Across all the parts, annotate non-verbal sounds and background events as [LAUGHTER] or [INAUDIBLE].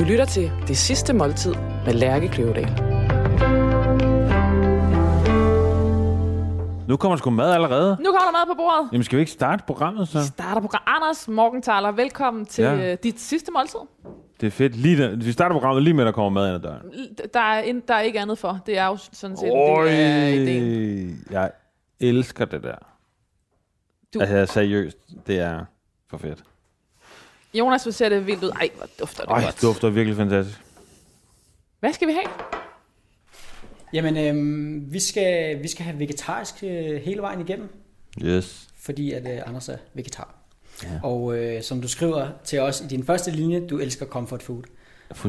Du lytter til Det Sidste Måltid med Lærke Kløvedal. Nu kommer sgu mad allerede. Nu kommer der mad på bordet. Jamen skal vi ikke starte programmet så? Starter program. Anders Morgenthaler, velkommen til Ja. ja. dit sidste måltid. Det er fedt. Lige der, vi starter programmet lige med, at der kommer mad ind ad døren. Der er, en, der er ikke andet for. Det er jo sådan set en del af ideen. Jeg elsker det der. Du- Altså seriøst, det er for fedt. Jonas, hvor ser det vildt ud. Ej, hvor dufter det Ej, godt. det dufter virkelig fantastisk. Hvad skal vi have? Jamen, øhm, vi, skal, vi skal have vegetarisk øh, hele vejen igennem, Yes. fordi at øh, Anders er vegetar. Ja. Og øh, som du skriver til os i din første linje, du elsker comfort food.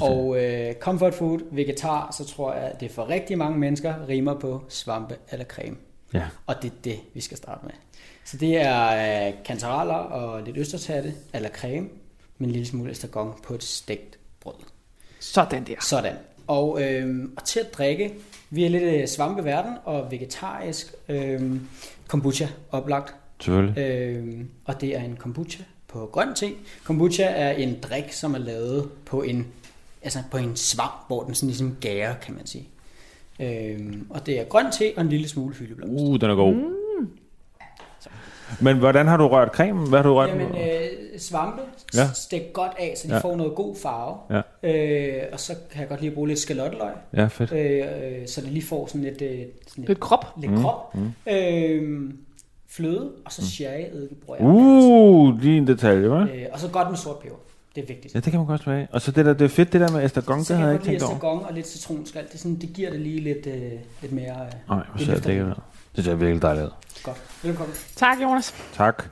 Og øh, comfort food, vegetar, så tror jeg, at det for rigtig mange mennesker rimer på svampe eller creme. Ja. Og det er det, vi skal starte med. Så det er øh, kantareller og lidt østersatte eller creme med en lille smule estragon på et stegt brød. Sådan der. Sådan. Og, øh, og til at drikke, vi er lidt øh, svampeverden og vegetarisk øh, kombucha oplagt. Selvfølgelig. Øh, og det er en kombucha på grøn te. Kombucha er en drik, som er lavet på en, altså på en svamp, hvor den sådan ligesom gærer, kan man sige. Øh, og det er grøn te og en lille smule hyldeblomst. Uh, den er god. Mm. Men hvordan har du rørt cremen? Hvad har du rørt? Jamen, øh, svampe, Ja. stik godt af, så de Ja. får noget god farve. Ja. Øh, og så kan jeg godt lige bruge lidt skalotteløg, Ja, fedt. øh, øh, så det lige får sådan lidt, øh, sådan Lidt krop. lidt Mm, krop. Øh, fløde, og så sherry-eddike bruger jeg. Uh, lige en detalje, hva'? Øh, og så godt med sort peber. Det er vigtigt. Ja, det kan man godt smage. Og så det der, det er fedt, det der med estragon, det så havde kan jeg ikke tænkt over. estragon og lidt citronskal. Det, sådan, det giver det lige lidt, øh, lidt mere... Øh, Nej, hvor det ser det ud. Det ser virkelig dejligt. Godt. Velkommen. Tak, Jonas. Tak.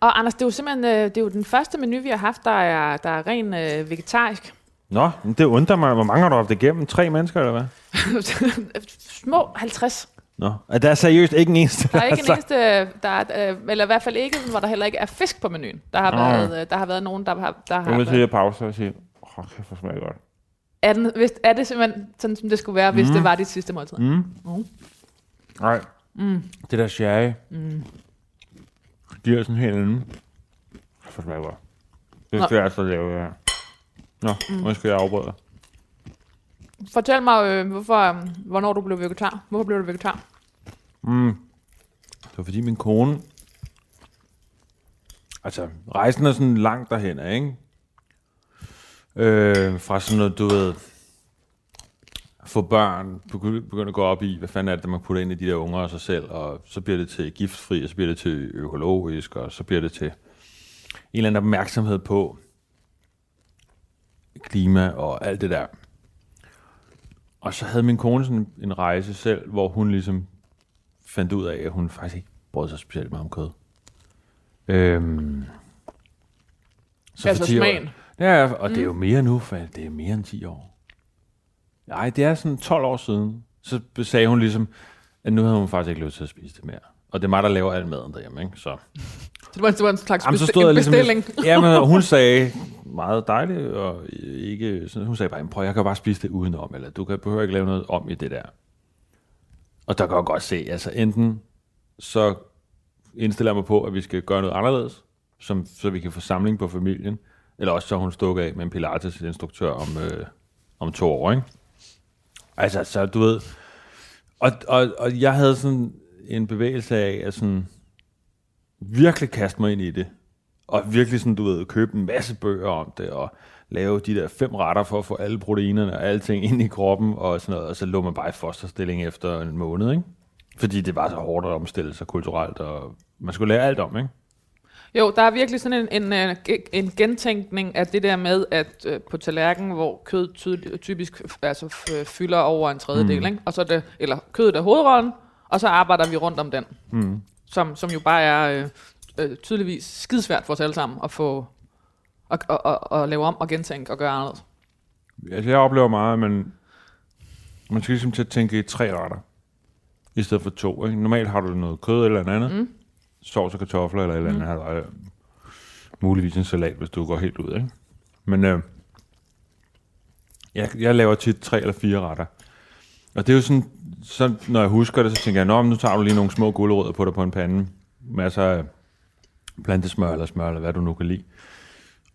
Og Anders, det er jo simpelthen øh, det er jo den første menu, vi har haft, der er, der er ren øh, vegetarisk. Nå, men det undrer mig. Hvor mange har du haft igennem? Tre mennesker, eller hvad? [LAUGHS] Små 50. Nå, er der er seriøst ikke en eneste, Der er ikke en har [LAUGHS] eneste, der er, øh, eller i hvert fald ikke, hvor der heller ikke er fisk på menuen. Der har, Nå. været, øh, der har været nogen, der har... Der Jeg har vil sige, at pause og sige, åh, oh, kæft, hvor smager det godt. er, den, hvis, er det simpelthen sådan, som det skulle være, hvis Mm. det var dit sidste måltid? Mm. Mm. Nej. Mm. Det der sherry, Mm. giver sådan helt anden. Hvor smager det godt. Det skal jeg altså lave, ja. Nå, mm. nu skal jeg afbryde dig. Fortæl mig, øh, hvorfor, øh, hvornår du blev vegetar. Hvorfor blev du vegetar? Mm. Det var fordi min kone... Altså, rejsen er sådan langt derhen, ikke? Øh, fra sådan noget, du ved... Få børn, begynde at gå op i, hvad fanden er det, man putter ind i de der unger og sig selv, og så bliver det til giftfri, og så bliver det til økologisk, og så bliver det til en eller anden opmærksomhed på klima og alt det der. Og så havde min kone sådan en rejse selv, hvor hun ligesom fandt ud af, at hun faktisk ikke brød sig specielt meget om kød. Øhm, så Altså 10 år- smagen. Ja, og mm. det er jo mere nu, for det er mere end 10 år. Nej, det er sådan 12 år siden. Så sagde hun ligesom, at nu havde hun faktisk ikke lyst til at spise det mere. Og det er mig, der laver al maden derhjemme, ikke? Så, Så det var, det var en slags Jamen, så stod en ligesom, bestilling. ja, men [LAUGHS] hun sagde meget dejligt, og ikke, sådan, hun sagde bare, "Jamen, prøv, jeg kan bare spise det udenom, eller du kan, behøver ikke lave noget om i det der. Og der kan jeg godt se, altså enten så indstiller jeg mig på, at vi skal gøre noget anderledes, som, så vi kan få samling på familien, eller også så hun stukket af med en pilates-instruktør om, øh, om to år, ikke? Altså, så du ved, og, og, og jeg havde sådan en bevægelse af, at sådan, virkelig kaste mig ind i det. Og virkelig sådan, du ved, købe en masse bøger om det, og lave de der fem retter for at få alle proteinerne og alting ind i kroppen, og sådan noget, og så lå man bare i fosterstilling efter en måned, ikke? Fordi det var så hårdt at omstille sig kulturelt, og man skulle lære alt om, ikke? Jo, der er virkelig sådan en, en, øh, en gentænkning af det der med, at øh, på tallerkenen, hvor kød tydel- typisk altså, f- fylder over en tredjedel, mm. ikke? og så det, eller kødet er hovedrollen, og så arbejder vi rundt om den, Mm. som, som jo bare er øh, øh, tydeligvis skidesvært for os alle sammen at få at, at, at, at lave om og gentænke og gøre anderledes. Altså, jeg oplever meget, at man, man skal ligesom til at tænke i tre retter, i stedet for to. Ikke? Normalt har du noget kød eller andet, mm. Sovs og kartofler eller et eller andet, mm. har muligvis en salat, hvis du går helt ud. Ikke? Men øh, jeg, jeg laver tit tre eller fire retter. Og det er jo sådan, så når jeg husker det, så tænker jeg, Nå, men nu tager du lige nogle små gulerødder på dig på en pande, masser af plantesmør eller smør, eller hvad du nu kan lide.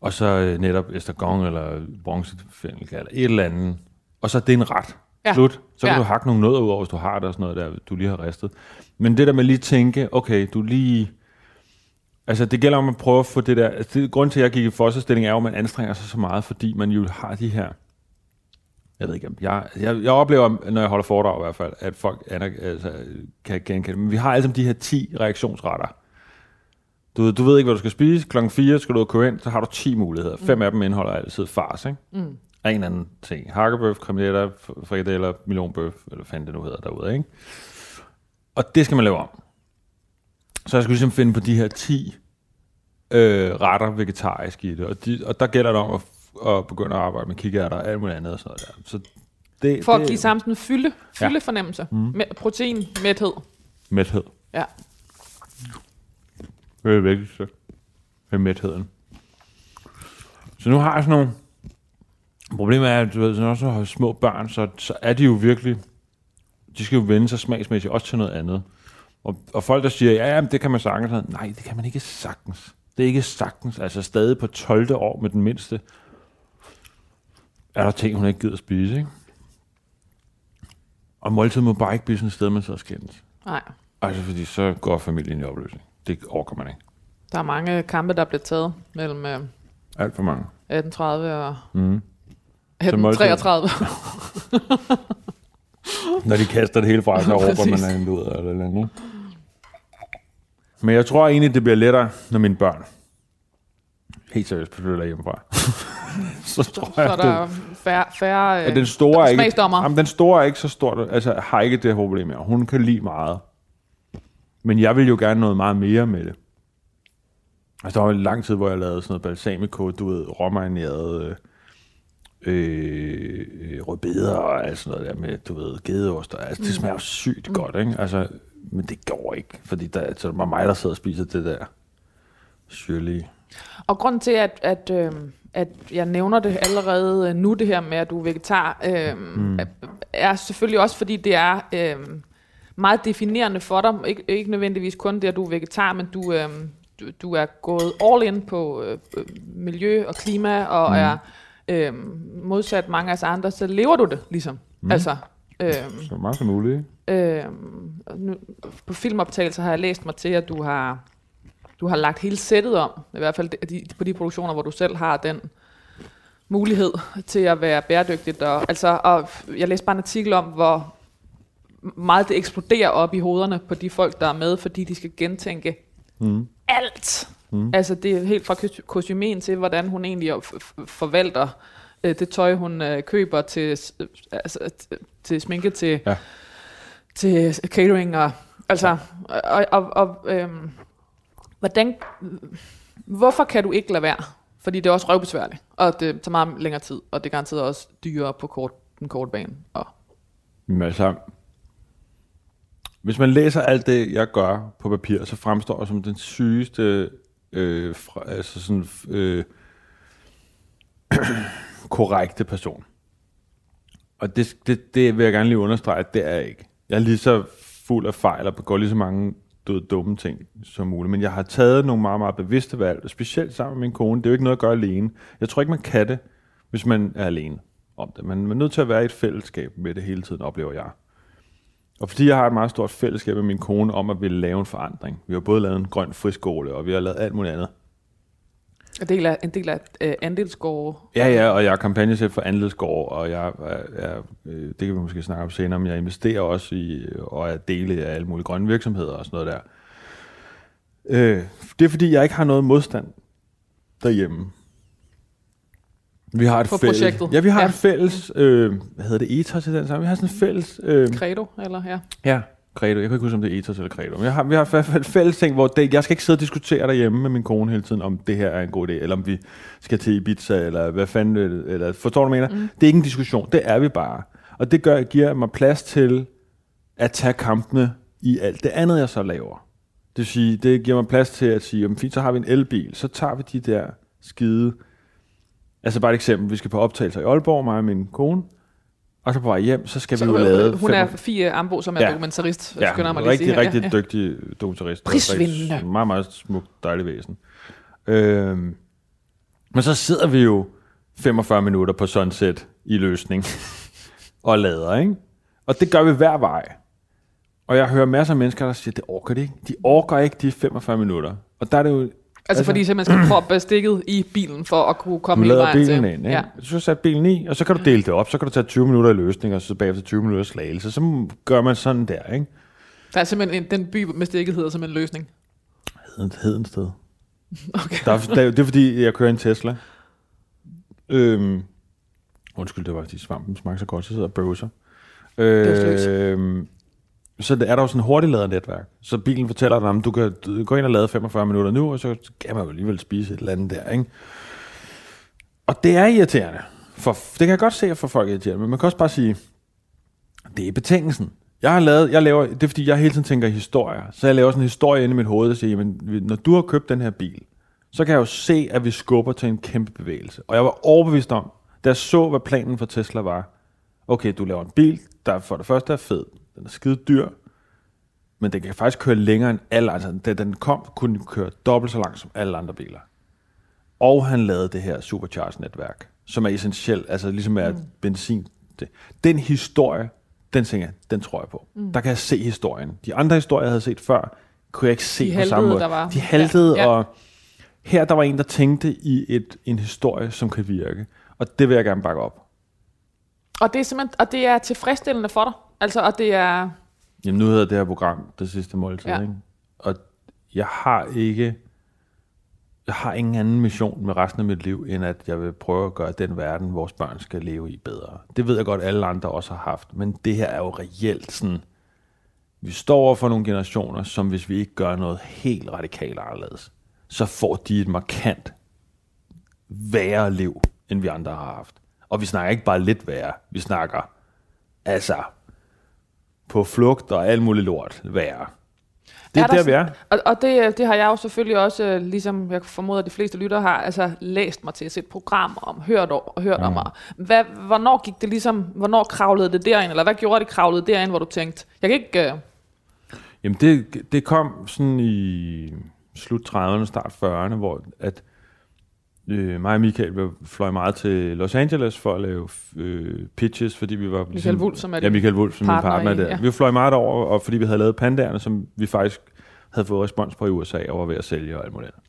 og så øh, netop estragon eller bronzefennel eller et eller andet, og så er det en ret. Ja. Slut. Så kan Ja. du hakke nogle nødder ud over, hvis du har det og sådan noget der, du lige har ristet. Men det der med lige tænke, okay, du lige... Altså, det gælder om at prøve at få det der... Altså, det, grunden til, at jeg gik i fosterstilling, er jo, at man anstrenger sig så meget, fordi man jo har de her... Jeg ved ikke, jeg, jeg, jeg oplever, når jeg holder foredrag i hvert fald, at folk altså, kan genkende. Men vi har alle sammen de her 10 reaktionsretter. Du, ved- du ved ikke, hvad du skal spise. Klokken 4 skal du ud og købe ind, så har du 10 muligheder. Fem mm. af dem indeholder altid fars, ikke? Mm. Af en eller anden ting. Hakkebøf, kremetter, frikadeller, millionbøf, eller fanden det nu hedder derude, ikke? Og det skal man lave om. Så jeg skulle ligesom finde på de her 10 øh, retter vegetarisk i det. Og, de, og der gælder det om at, at begynde at arbejde med kikærter og alt muligt andet og sådan noget der. Så det, For det at give sammen sådan en fylde, Ja. fyldefornemmelse. Mm. Med protein, mæthed. mæthed. Ja. Det er vigtigt, så. Med mætheden. Så nu har jeg sådan nogle... Problemet er, at du ved, når du har små børn, så, så er de jo virkelig... De skal jo vende sig smagsmæssigt også til noget andet. Og, og folk, der siger, ja, jamen, det kan man sagtens. Nej, det kan man ikke sagtens. Det er ikke sagtens. Altså stadig på 12. år med den mindste, er der ting, hun ikke gider at spise, ikke? Og måltid må bare ikke blive sådan et sted, man så skændes. Nej. Altså, fordi så går familien i opløsning. Det overgår man ikke. Der er mange kampe, der er blevet taget mellem øh, Alt for mange. 1830 og Mm. Så måltid. 1833. [LAUGHS] Når de kaster det hele fra sig, råber man er ud eller eller andet. Men jeg tror egentlig, det bliver lettere, når mine børn helt seriøst flytter hjemmefra. [LAUGHS] så tror Så jeg, er der færre, færre at øh, den store er ikke, jamen, den store er ikke så stor, altså har ikke det her problem mere. Hun kan lide meget. Men jeg vil jo gerne noget meget mere med det. Altså, der var en lang tid, hvor jeg lavede sådan noget balsamico, du ved, råmarineret øh, øh, rødbeder og alt sådan noget der med, du ved, gedeost. og- Altså, det smager jo sygt mm. godt, ikke? Altså, men det går ikke, fordi der, altså, det var mig, der sidder og spiser det der syrlige. Og grunden til, at, at, øh, at jeg nævner det allerede øh, nu, det her med, at du er vegetar, øh, mm. er selvfølgelig også, fordi det er øh, meget definerende for dig. Ik- ikke nødvendigvis kun det, at du er vegetar, men du, øh, du, du er gået all in på øh, øh, miljø og klima, og mm. er øh, modsat mange af os andre, så lever du det ligesom. Mm. Altså, øh, Så meget som muligt, ikke? Øh, nu, på filmoptagelser har jeg læst mig til, at du har, du har lagt hele sættet om, i hvert fald de, de, på de produktioner, hvor du selv har den mulighed til at være bæredygtigt. Og, altså, og jeg læste bare en artikel om, hvor meget det eksploderer op i hovederne på de folk, der er med, fordi de skal gentænke Mm. alt. Mm. Altså det er helt fra kos- kostymen til, hvordan hun egentlig forvalter øh, det tøj, hun øh, køber til, øh, altså, til sminke, til, Ja. til catering. Og, altså, og, og, og øhm, hvordan, hvorfor kan du ikke lade være? Fordi det er også røvbesværligt, og det tager meget længere tid, og det er garanteret også dyrere på kort, den korte bane. Og, Men altså, hvis man læser alt det, jeg gør på papir, så fremstår jeg som den sygeste, øh, fra, altså sådan, øh, [CLEARS THROAT] korrekte person. Og det, det, det vil jeg gerne lige understrege, at det er jeg ikke. Jeg er lige så fuld af fejl og begår lige så mange døde dumme ting som muligt. Men jeg har taget nogle meget, meget bevidste valg, specielt sammen med min kone. Det er jo ikke noget at gøre alene. Jeg tror ikke, man kan det, hvis man er alene om det. Man er nødt til at være i et fællesskab med det hele tiden, oplever jeg. Og fordi jeg har et meget stort fællesskab med min kone om at ville lave en forandring. Vi har både lavet en grøn friskole, og vi har lavet alt muligt andet. en del af, en del af øh, andelsgårde. Ja, ja, og jeg er kampagnechef for Andelsgård, og jeg er, er, øh, det kan vi måske snakke om senere, men jeg investerer også i, og er dele af alle mulige grønne virksomheder og sådan noget der. Øh, det er fordi, jeg ikke har noget modstand derhjemme. Vi har et På fælles, projektet. Ja, vi har Ja. et fælles, øh, hvad hedder det, ethos i den sammen? Vi har sådan et fælles, øh, Credo, eller ja. Ja, Credo. Jeg kan ikke huske, om det er ethos eller Credo. Men jeg har, vi har i hvert fald fælles ting, hvor det, jeg skal ikke sidde og diskutere derhjemme med min kone hele tiden, om det her er en god idé, eller om vi skal til Ibiza, eller hvad fanden, eller forstår du, mener? Mm. Det er ikke en diskussion, det er vi bare. Og det gør, giver mig plads til at tage kampene i alt det andet, jeg så laver. Det vil sige, det giver mig plads til at sige, jamen fint, så har vi en elbil, så tager vi de der skide... Altså bare et eksempel, vi skal på optagelser i Aalborg, mig og min kone, og så på vej hjem, så skal Så, vi jo lave... hun er Fie Ambo, som er Ja. dokumentarist. Ja, skynder mig lige at rigtig, her. rigtig ja, dygtig dokumentarist. Prisvindende. Rigtig- Meget, meget smukt, dejligt væsen. Øhm, Men så sidder vi jo 45 minutter på sunset i løsning [LAUGHS] og lader, ikke? Og det gør vi hver vej. Og jeg hører masser af mennesker, der siger, det orker de ikke. De orker ikke de 45 minutter. Og der er det jo... Altså, altså fordi simpelthen skal proppe bestikket i bilen, for at kunne komme hele vejen bilen til. ind? Ja. Så skal du sætte bilen i, og så kan du dele det op. Så kan du tage 20 minutter i løsning, og så bagefter 20 minutter slagelse. Så gør man sådan der, ikke? Der er simpelthen en, den by med stikket hedder som en løsning. Heden, heden sted. [LAUGHS] Okay. Der er, der, det er fordi, jeg kører en Tesla. Øhm, undskyld, det var fordi svampen smagte så godt, så sidder jeg og bøvser. Bevidstløs. Så er der jo sådan en hurtiglader netværk. Så bilen fortæller dig, at du kan gå ind og lade 45 minutter nu, og så kan man jo alligevel spise et eller andet der, ikke? Og det er irriterende. For, det kan jeg godt se, at for folk er irriterende, men man kan også bare sige, det er betingelsen. Jeg har lavet, jeg laver, det er fordi, jeg hele tiden tænker historier. Så jeg laver sådan en historie inde i mit hoved, der siger, jamen, når du har købt den her bil, så kan jeg jo se, at vi skubber til en kæmpe bevægelse. Og jeg var overbevist om, da jeg så, hvad planen for Tesla var. Okay, du laver en bil, der for det første er fed. Den er skide dyr. Men den kan faktisk køre længere end alle andre. Da den kom, kunne den køre dobbelt så langt som alle andre biler. Og han lavede det her supercharge-netværk, som er essentielt, altså ligesom er mm. benzin. Det. Den historie, den tænker jeg, den tror jeg på. Mm. Der kan jeg se historien. De andre historier, jeg havde set før, kunne jeg ikke se De på samme måde. var. De haltede, ja. ja. og her der var en, der tænkte i et, en historie, som kan virke. Og det vil jeg gerne bakke op. Og det er simpelthen, og det er tilfredsstillende for dig. Altså, og det er, Jamen nu hedder det her program Det sidste måltid, Ja. ikke? Og jeg har ikke... Jeg har ingen anden mission med resten af mit liv, end at jeg vil prøve at gøre den verden, vores børn skal leve i bedre. Det ved jeg godt, alle andre også har haft. Men det her er jo reelt sådan... Vi står over for nogle generationer, som hvis vi ikke gør noget helt radikalt anderledes, så får de et markant værre liv, end vi andre har haft. Og vi snakker ikke bare lidt værre, vi snakker altså på flugt og alt muligt lort værre. Det er, der der, vi er. Og, og det, det har jeg jo selvfølgelig også, øh, ligesom jeg formoder, at de fleste lyttere har, altså læst mig til, set program om, hørt om, og hørt mm. om mig. Hvad, hvornår gik det ligesom, hvornår kravlede det derind, eller hvad gjorde det kravlede derind, hvor du tænkte, jeg kan ikke, øh, Jamen det, det kom sådan i slut 30'erne, start 40'erne, hvor at øh, mig og Michael vi fløj meget til Los Angeles for at lave øh, pitches, fordi vi var... Michael Wulff, som er Ja, Michael Wulff, som partner partner min partner i- der. ja. Vi fløj meget over, og fordi vi havde lavet pandaerne, som vi faktisk havde fået respons på i USA, og var ved at sælge og alt muligt. andet.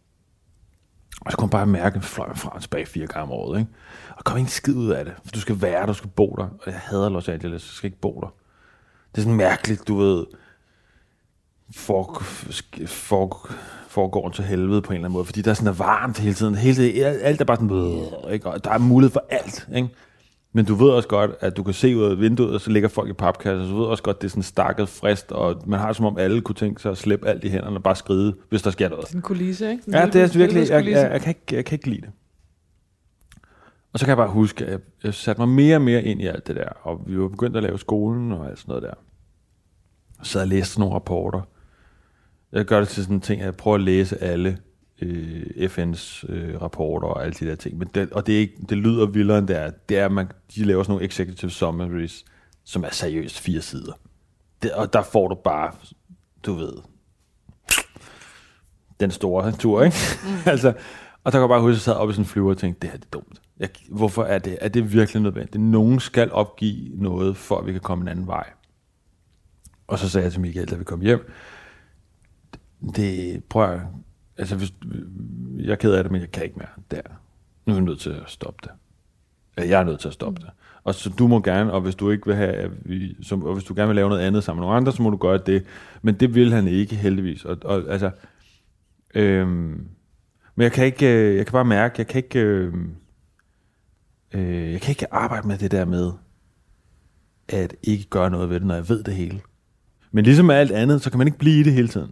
Og så kunne man bare mærke, at fløj frem og tilbage fire gange om året. Ikke? Og kom ingen skid ud af det, for du skal være der, du skal bo der. Og jeg hader Los Angeles, jeg skal ikke bo der. Det er sådan mærkeligt, du ved, for, for, foregår til helvede på en eller anden måde, fordi der er sådan er varmt hele tiden. Hele tiden alt- er bare sådan, "Bleh", ikke? og der er mulighed for alt. Ikke? Men du ved også godt, at du kan se ud af vinduet, og så ligger folk i papkasser, så du ved også godt, at det er sådan stakket frist, og man har som om alle kunne tænke sig at slippe alt i hænderne og bare skride, hvis der sker noget. det er en kulisse, ikke? En Ja, det er helvedes- virkelig, jeg, jeg, jeg, kan ikke, jeg kan ikke lide det. Og så kan jeg bare huske, at jeg, jeg satte mig mere og mere ind i alt det der, og vi var begyndt at lave skolen og alt sådan noget der. Og så jeg læst nogle rapporter. Jeg gør det til sådan en ting, at jeg prøver at læse alle øh, FN's øh, rapporter og alle de der ting. Men det, og det, er ikke, det lyder vildere end det er. Det er, at man, de laver sådan nogle executive summaries, som er seriøst fire sider. Det, og der får du bare, du ved, den store tur, ikke? Mm. [LAUGHS] altså, og der kan jeg bare huske, at jeg sad oppe i sådan en flyver og tænkte, det her det er dumt. Jeg, hvorfor er det? Er det virkelig nødvendigt? Nogen skal opgive noget, for at vi kan komme en anden vej. Og så sagde jeg til Michael, da vi kom hjem, det, prøv at, altså hvis, jeg er ked af det, men jeg kan ikke mere der. Nu er jeg nødt til at stoppe det. Jeg er nødt til at stoppe mm. det. Og så du må gerne, og hvis du ikke vil have, som, og hvis du gerne vil lave noget andet sammen med nogle andre, så må du gøre det. Men det vil han ikke, heldigvis. Og, og altså, øhm, men jeg kan ikke, øh, jeg kan bare mærke, jeg kan ikke, øh, øh, jeg kan ikke arbejde med det der med, at ikke gøre noget ved det, når jeg ved det hele. Men ligesom med alt andet, så kan man ikke blive i det hele tiden.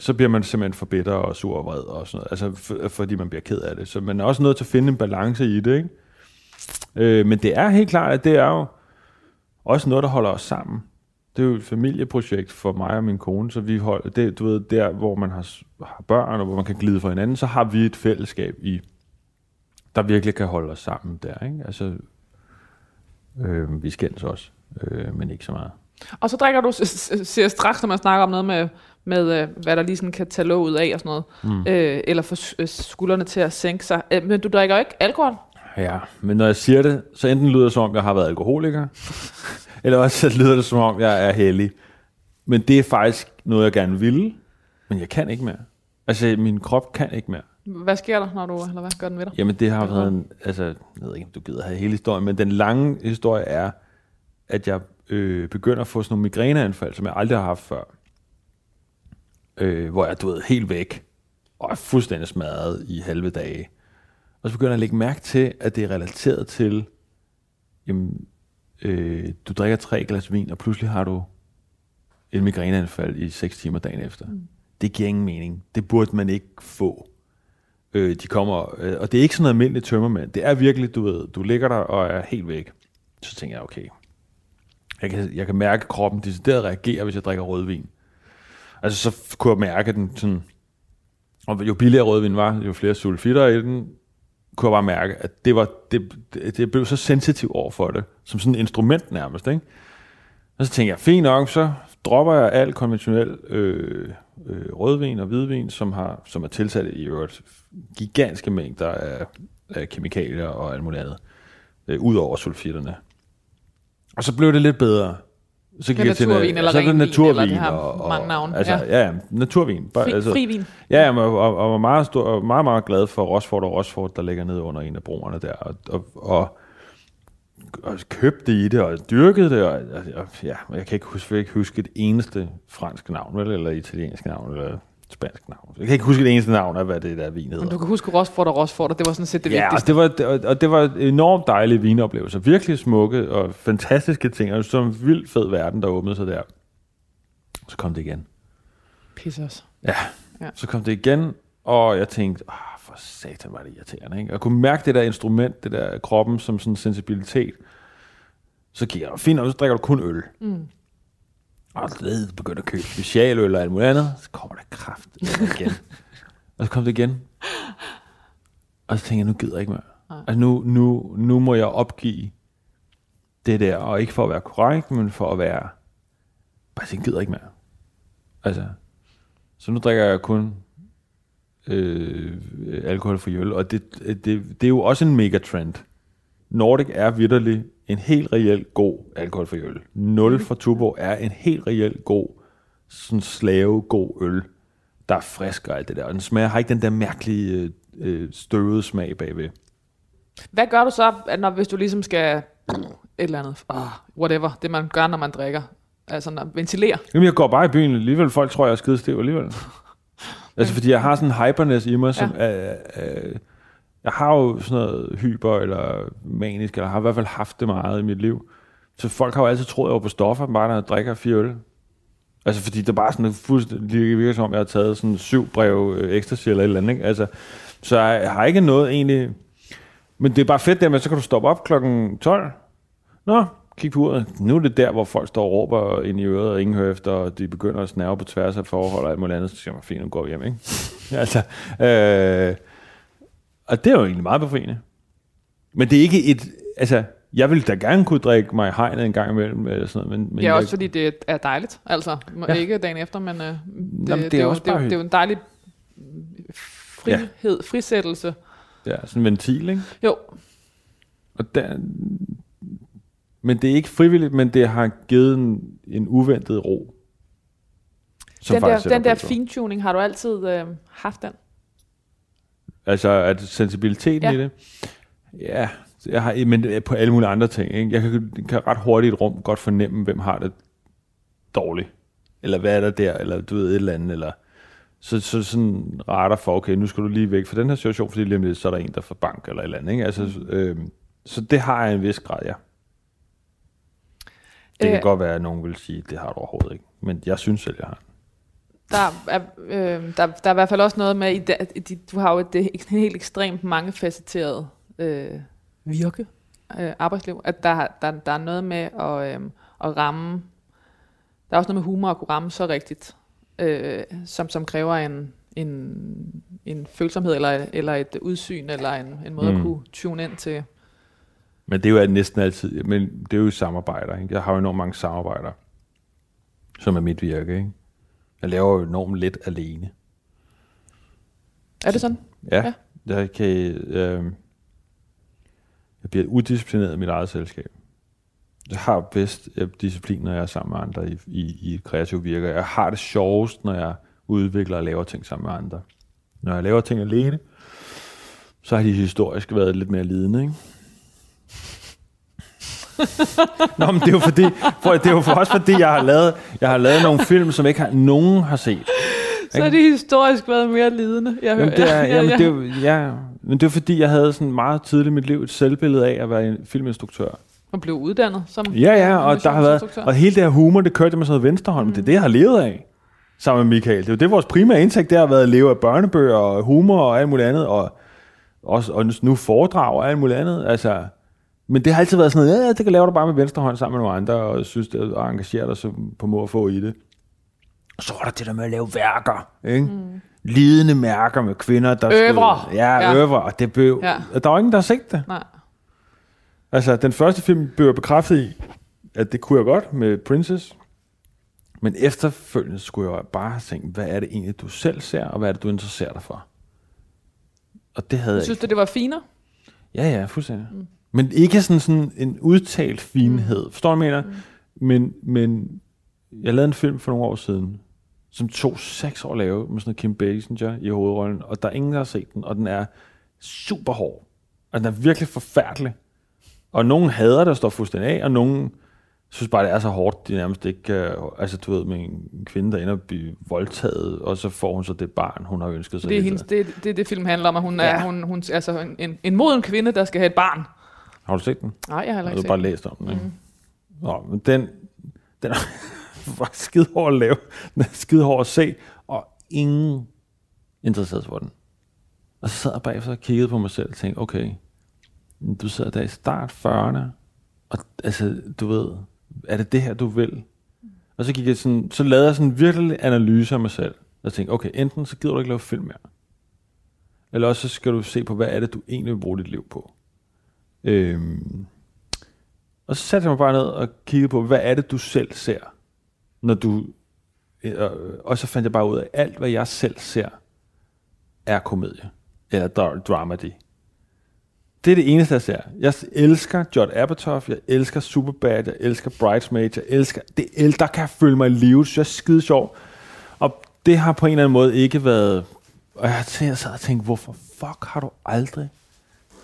Så bliver man simpelthen for bitter og sur og vred og sådan noget, altså for, fordi man bliver ked af det. Så man er også nødt til at finde en balance i det, ikke? Øh, men det er helt klart, at det er jo også noget, der holder os sammen. Det er jo et familieprojekt for mig og min kone, så vi holder, det, du ved, der hvor man har, har børn, og hvor man kan glide for hinanden, så har vi et fællesskab i, der virkelig kan holde os sammen der, ikke? Altså, øh, vi skændes også, øh, men ikke så meget. Og så drikker du, ser siger straks, når man snakker om noget med med øh, hvad der lige sådan kan tage låget af og sådan noget. Mm. Øh, eller få øh, skuldrene til at sænke sig. Øh, men du drikker jo ikke alkohol. Ja, men når jeg siger det, så enten lyder det som om, jeg har været alkoholiker, [LAUGHS] eller også så lyder det som om, jeg er heldig. Men det er faktisk noget, jeg gerne ville, men jeg kan ikke mere. Altså, min krop kan ikke mere. Hvad sker der, når du, eller hvad gør den ved dig? Jamen, det har været en, altså, jeg ved ikke, om du gider have hele historien, men den lange historie er, at jeg øh, begynder at få sådan nogle migræneanfald, som jeg aldrig har haft før. Øh, hvor jeg, du ved, helt væk, og er fuldstændig smadret i halve dage. Og så begynder jeg at lægge mærke til, at det er relateret til, jamen, øh, du drikker tre glas vin, og pludselig har du et migræneanfald i 6 timer dagen efter. Mm. Det giver ingen mening. Det burde man ikke få. Øh, de kommer, øh, og det er ikke sådan noget almindeligt tømmermænd. Det er virkelig, du ved, du ligger der og er helt væk. Så tænker jeg, okay, jeg kan, jeg kan mærke, at kroppen decideret reagerer, hvis jeg drikker rødvin. Altså, så kunne jeg mærke den sådan, og jo billigere rødvin var, jo flere sulfitter i den, kunne jeg bare mærke, at det, var, det, det, det blev så sensitiv over for det, som sådan et instrument nærmest, ikke? Og så tænkte jeg, fint nok, så dropper jeg al konventionel øh, øh, rødvin og hvidvin, som, har, som er tilsat i øvrigt gigantiske mængder af, af kemikalier og alt muligt andet, øh, ud over sulfitterne. Og så blev det lidt bedre. Så Det er til naturvin eller så er det naturvin, eller det har og, og, mange navne, Altså, ja. ja. ja, naturvin. Bare, Fri, altså, fri vin. Ja, jamen, og, og, og var meget, stor, og meget, meget glad for Rosford og Rosford, der ligger nede under en af broerne der. Og, og, og, og købte i det, og dyrkede det, og, og ja, jeg kan ikke huske, jeg kan ikke huske et eneste fransk navn, vel, eller italiensk navn, eller spansk navn. Jeg kan ikke huske et eneste navn af, hvad det der vin hedder. Men du kan huske Rosford og Rosford, og det var sådan set det ja, og vigtigste. det, var, det- og- og det var enormt dejlige vinoplevelser. Virkelig smukke og fantastiske ting. Og så en vild fed verden, der åbnede sig der. Så kom det igen. Pisse os. Ja. Ja. ja. Så kom det igen, og jeg tænkte, ah, for satan var det irriterende. Ikke? Jeg kunne mærke det der instrument, det der kroppen som sådan en sensibilitet. Så gik jeg, fint, og så drikker du kun øl. Mm. Og så begyndte at købe specialøl og alt muligt andet. Så kommer der kraft igen. [LAUGHS] og så kom det igen. Og så tænkte jeg, nu gider jeg ikke mere. Nej. Altså nu, nu, nu må jeg opgive det der, og ikke for at være korrekt, men for at være, bare jeg gider ikke mere. Altså, så nu drikker jeg kun øh, alkoholfri øl, og det, det, det er jo også en megatrend. Nordic er vidderlig en helt reelt god alkoholfri øl. 0 fra Tuborg er en helt reelt god, sådan slave god øl, der er frisk og alt det der. Og den smager, har ikke den der mærkelige øh, øh, støvede smag bagved. Hvad gør du så, at når, hvis du ligesom skal et eller andet, oh, whatever, det man gør, når man drikker, altså når, ventilere. Jamen, jeg går bare i byen alligevel. Folk tror, jeg er skidestiv alligevel. [LAUGHS] altså, fordi jeg har sådan en hyperness i mig, som ja. er, er, jeg har jo sådan noget hyper eller manisk, eller har i hvert fald haft det meget i mit liv. Så folk har jo altid troet, at jeg var på stoffer, bare når jeg drikker fire øl. Altså, fordi det er bare sådan fuldstændig, virker som om, jeg har taget sådan syv brev øh, ecstasy eller et eller andet, ikke? Altså, så jeg har ikke noget egentlig... Men det er bare fedt der med, så kan du stoppe op klokken 12. Nå, kig på uret. Nu er det der, hvor folk står og råber ind i øret, og ingen hører efter, og de begynder at snæve på tværs af forhold og alt muligt andet. Så siger man, fint, nu går vi hjem, ikke? [LAUGHS] altså, øh, og det er jo egentlig meget befriende. Men det er ikke et... Altså, jeg ville da gerne kunne drikke mig i hegnet en gang imellem, eller sådan noget, men, men ja, jeg, også fordi det er dejligt, altså. Ja. Ikke dagen efter, men øh, det, Jamen, det, det er jo, det, er jo, bare det er jo en dejlig frihed, ja. frisættelse. Ja, sådan en ventil, ikke? Jo, Og der, men det er ikke frivilligt, men det har givet en, en uventet ro. som den der, den der fintuning, har du altid øh, haft den? Altså, det sensibiliteten ja. i det? Ja, jeg har, men på alle mulige andre ting. Ikke? Jeg kan, kan ret hurtigt i et rum godt fornemme, hvem har det dårligt. Eller hvad er der der, eller du ved et eller andet, eller så, så sådan retter for, okay, nu skal du lige væk fra den her situation, fordi lige om lidt, så er der en, der får bank eller et eller andet. Ikke? Altså, øh, så det har jeg en vis grad, ja. Det kan Øh. godt være, at nogen vil sige, at det har du overhovedet ikke. Men jeg synes selv, jeg har. Der er, øh, der, der er i hvert fald også noget med, de, du har jo et, et helt ekstremt mangefacetteret øh, virke, øh, arbejdsliv, at der, der, der er noget med at, øh, at ramme, der er også noget med humor at kunne ramme så rigtigt, øh, som, som kræver en, en, en følsomhed, eller, eller et udsyn, eller en, en måde mm. at kunne tune ind til. Men det er jo næsten altid, men det er jo samarbejder. Ikke? Jeg har jo enormt mange samarbejder, som er mit virke. Ikke? Jeg laver jo enormt lidt alene. Er det sådan? Ja, Ja. ja. Jeg, kan, øh, jeg bliver udisciplineret i mit eget selskab. Jeg har bedst øh, disciplin, når jeg er sammen med andre i, i, i et kreativt virke. Jeg har det sjovest, når jeg udvikler og laver ting sammen med andre. Når jeg laver ting alene, så har de historisk været lidt mere lidende, ikke? Nå, men det er jo fordi, for, det er jo for også fordi, jeg har lavet, jeg har lavet nogle film, som ikke har, nogen har set. Så har de historisk været mere lidende. Jeg Jamen, det er, ja, jamen, ja. det er, ja, men det er fordi, jeg havde sådan meget tidligt i mit liv et selvbillede af at være en filminstruktør. Og blev uddannet som Ja, ja, og der har været, og hele det her humor, det kørte jeg med sådan noget venstrehånd, mm. det er det, jeg har levet af, sammen med Michael. Det er jo det, vores primære indtægt, det har været at leve af børnebøger og humor og alt muligt andet, og, også, og nu foredrag og alt muligt andet, altså... Men det har altid været sådan noget, ja, det kan lave du bare med venstre hånd sammen med nogle andre, og synes, det og engagere dig så på må at få i det. Og så var der det der med at lave værker, ikke? Mm. Lidende mærker med kvinder, der Øvre. Skulle, ja, Ja. øvre, og det blev... Ja. Ja. Der var ingen, der har set det. Nej. Altså, den første film blev bekræftet i, at det kunne jeg godt med Princess. Men efterfølgende skulle jeg bare tænkt, hvad er det egentlig, du selv ser, og hvad er det, du interesserer dig for? Og det havde jeg Synes ikke. du, det var finere? Ja, ja, fuldstændig. Mm. Men ikke sådan, sådan en udtalt finhed. Forstår du, hvad jeg mener? Mm. Men, men jeg lavede en film for nogle år siden, som tog seks år at lave, med sådan noget Kim Basinger i hovedrollen, og der er ingen, der har set den, og den er super hård. Og den er virkelig forfærdelig. Og nogen hader det og står fuldstændig af, og nogen synes bare, det er så hårdt, de nærmest ikke kan... Altså, du ved, med en kvinde, der ender at blive voldtaget, og så får hun så det barn, hun har ønsket sig. Det er, hendes, det, det, er det film handler om, at hun er Ja. hun, hun, altså en, en, en moden kvinde, der skal have et barn. Har du set den? Nej, jeg har ikke har set bare den. læst om den, ikke? Mm. Nå, men den, den [LAUGHS] var skide hård at lave. Den er skide hård at se, og ingen interesserede sig for den. Og så sad jeg bagefter og kiggede på mig selv og tænkte, okay, du sidder der i start 40'erne, og altså, du ved, er det det her, du vil? Og så, gik jeg sådan, så lavede jeg sådan en virkelig analyse af mig selv. Og tænkte, okay, enten så gider du ikke lave film mere, eller også så skal du se på, hvad er det, du egentlig vil bruge dit liv på. Øhm, og så satte jeg mig bare ned og kiggede på, hvad er det, du selv ser, når du... Øh, og så fandt jeg bare ud af, at alt, hvad jeg selv ser, er komedie. Eller dra- dramedy. Det er det eneste, jeg ser. Jeg elsker Judd Apatow, jeg elsker Superbad, jeg elsker Bridesmaids, jeg elsker... Det, el- der kan jeg føle mig i livet, så jeg er skide sjov. Og det har på en eller anden måde ikke været... Og jeg, tænkte, jeg sad og tænkte, hvorfor fuck har du aldrig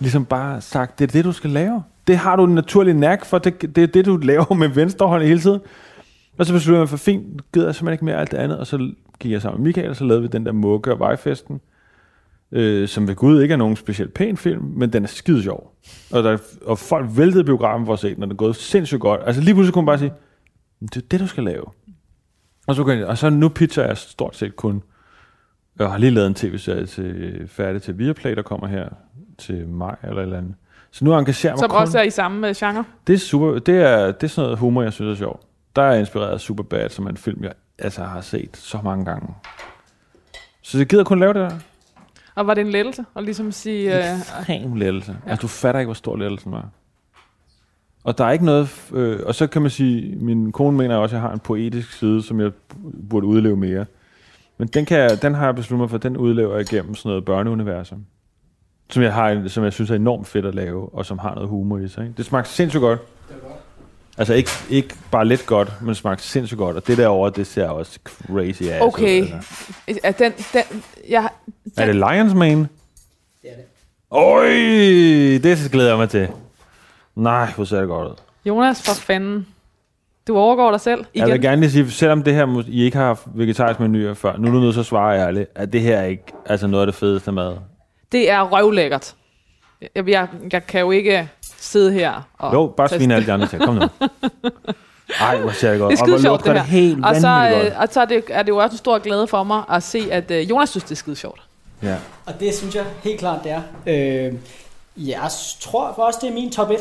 ligesom bare sagt, det er det, du skal lave. Det har du en naturlig nærk for, det, det er det, du laver med venstre hånd hele tiden. Og så besluttede jeg for, fint, gider jeg simpelthen ikke mere alt det andet, og så gik jeg sammen med Michael, og så lavede vi den der Mugge og Vejfesten, øh, som ved Gud ikke er nogen specielt pæn film, men den er skide sjov. Og, der, og folk væltede biografen for at se den, og den er gået sindssygt godt. Altså lige pludselig kunne man bare sige, det er det, du skal lave. Og så, begyndte jeg- og så nu pitcher jeg stort set kun, jeg har lige lavet en tv-serie til, færdig til Viaplay, der kommer her til maj eller et eller andet. Så nu engagerer jeg mig Som kun... også er i samme uh, genre. Det er, super, det, er, det er sådan noget humor, jeg synes er sjovt. Der er jeg inspireret af Superbad, som er en film, jeg altså har set så mange gange. Så jeg gider kun lave det der. Og var det en lettelse? Og ligesom sige... Uh, Ekstrem lettelse. Ja. Altså, du fatter ikke, hvor stor lettelsen var. Og der er ikke noget... Øh, og så kan man sige, min kone mener også, at jeg har en poetisk side, som jeg burde udleve mere. Men den, kan jeg, den har jeg besluttet mig for, den udlever jeg igennem sådan noget børneuniversum. Som jeg, har, som jeg synes er enormt fedt at lave, og som har noget humor i sig. Ikke? Det smagte sindssygt godt. Altså ikke, ikke bare lidt godt, men det smagte sindssygt godt. Og det derovre, det ser også crazy ass ud, okay. Altså. Er, den, den, jeg, Er det Lions Mane? Det er det. Øj, det glæder jeg mig til. Nej, hvor ser det godt ud. Jonas, for fanden. Du overgår dig selv igen. Jeg vil gerne lige sige, selvom det her, I ikke har haft vegetarisk menuer før, nu er du nødt til at svare ærligt, at det her er ikke altså noget af det fedeste mad. Det er røvlækkert. Jeg, jeg, jeg kan jo ikke sidde her og... Jo, bare svine alle de andre til. Kom nu. [LAUGHS] Ej, hvor ser det godt. Det er skide sjovt, det det her. helt Og så, øh, godt. og så er, det, er det jo også en stor glæde for mig at se, at øh, Jonas synes, det er skide sjovt. Ja. Og det synes jeg helt klart, det er. Øh, jeg tror også, det er min top 1,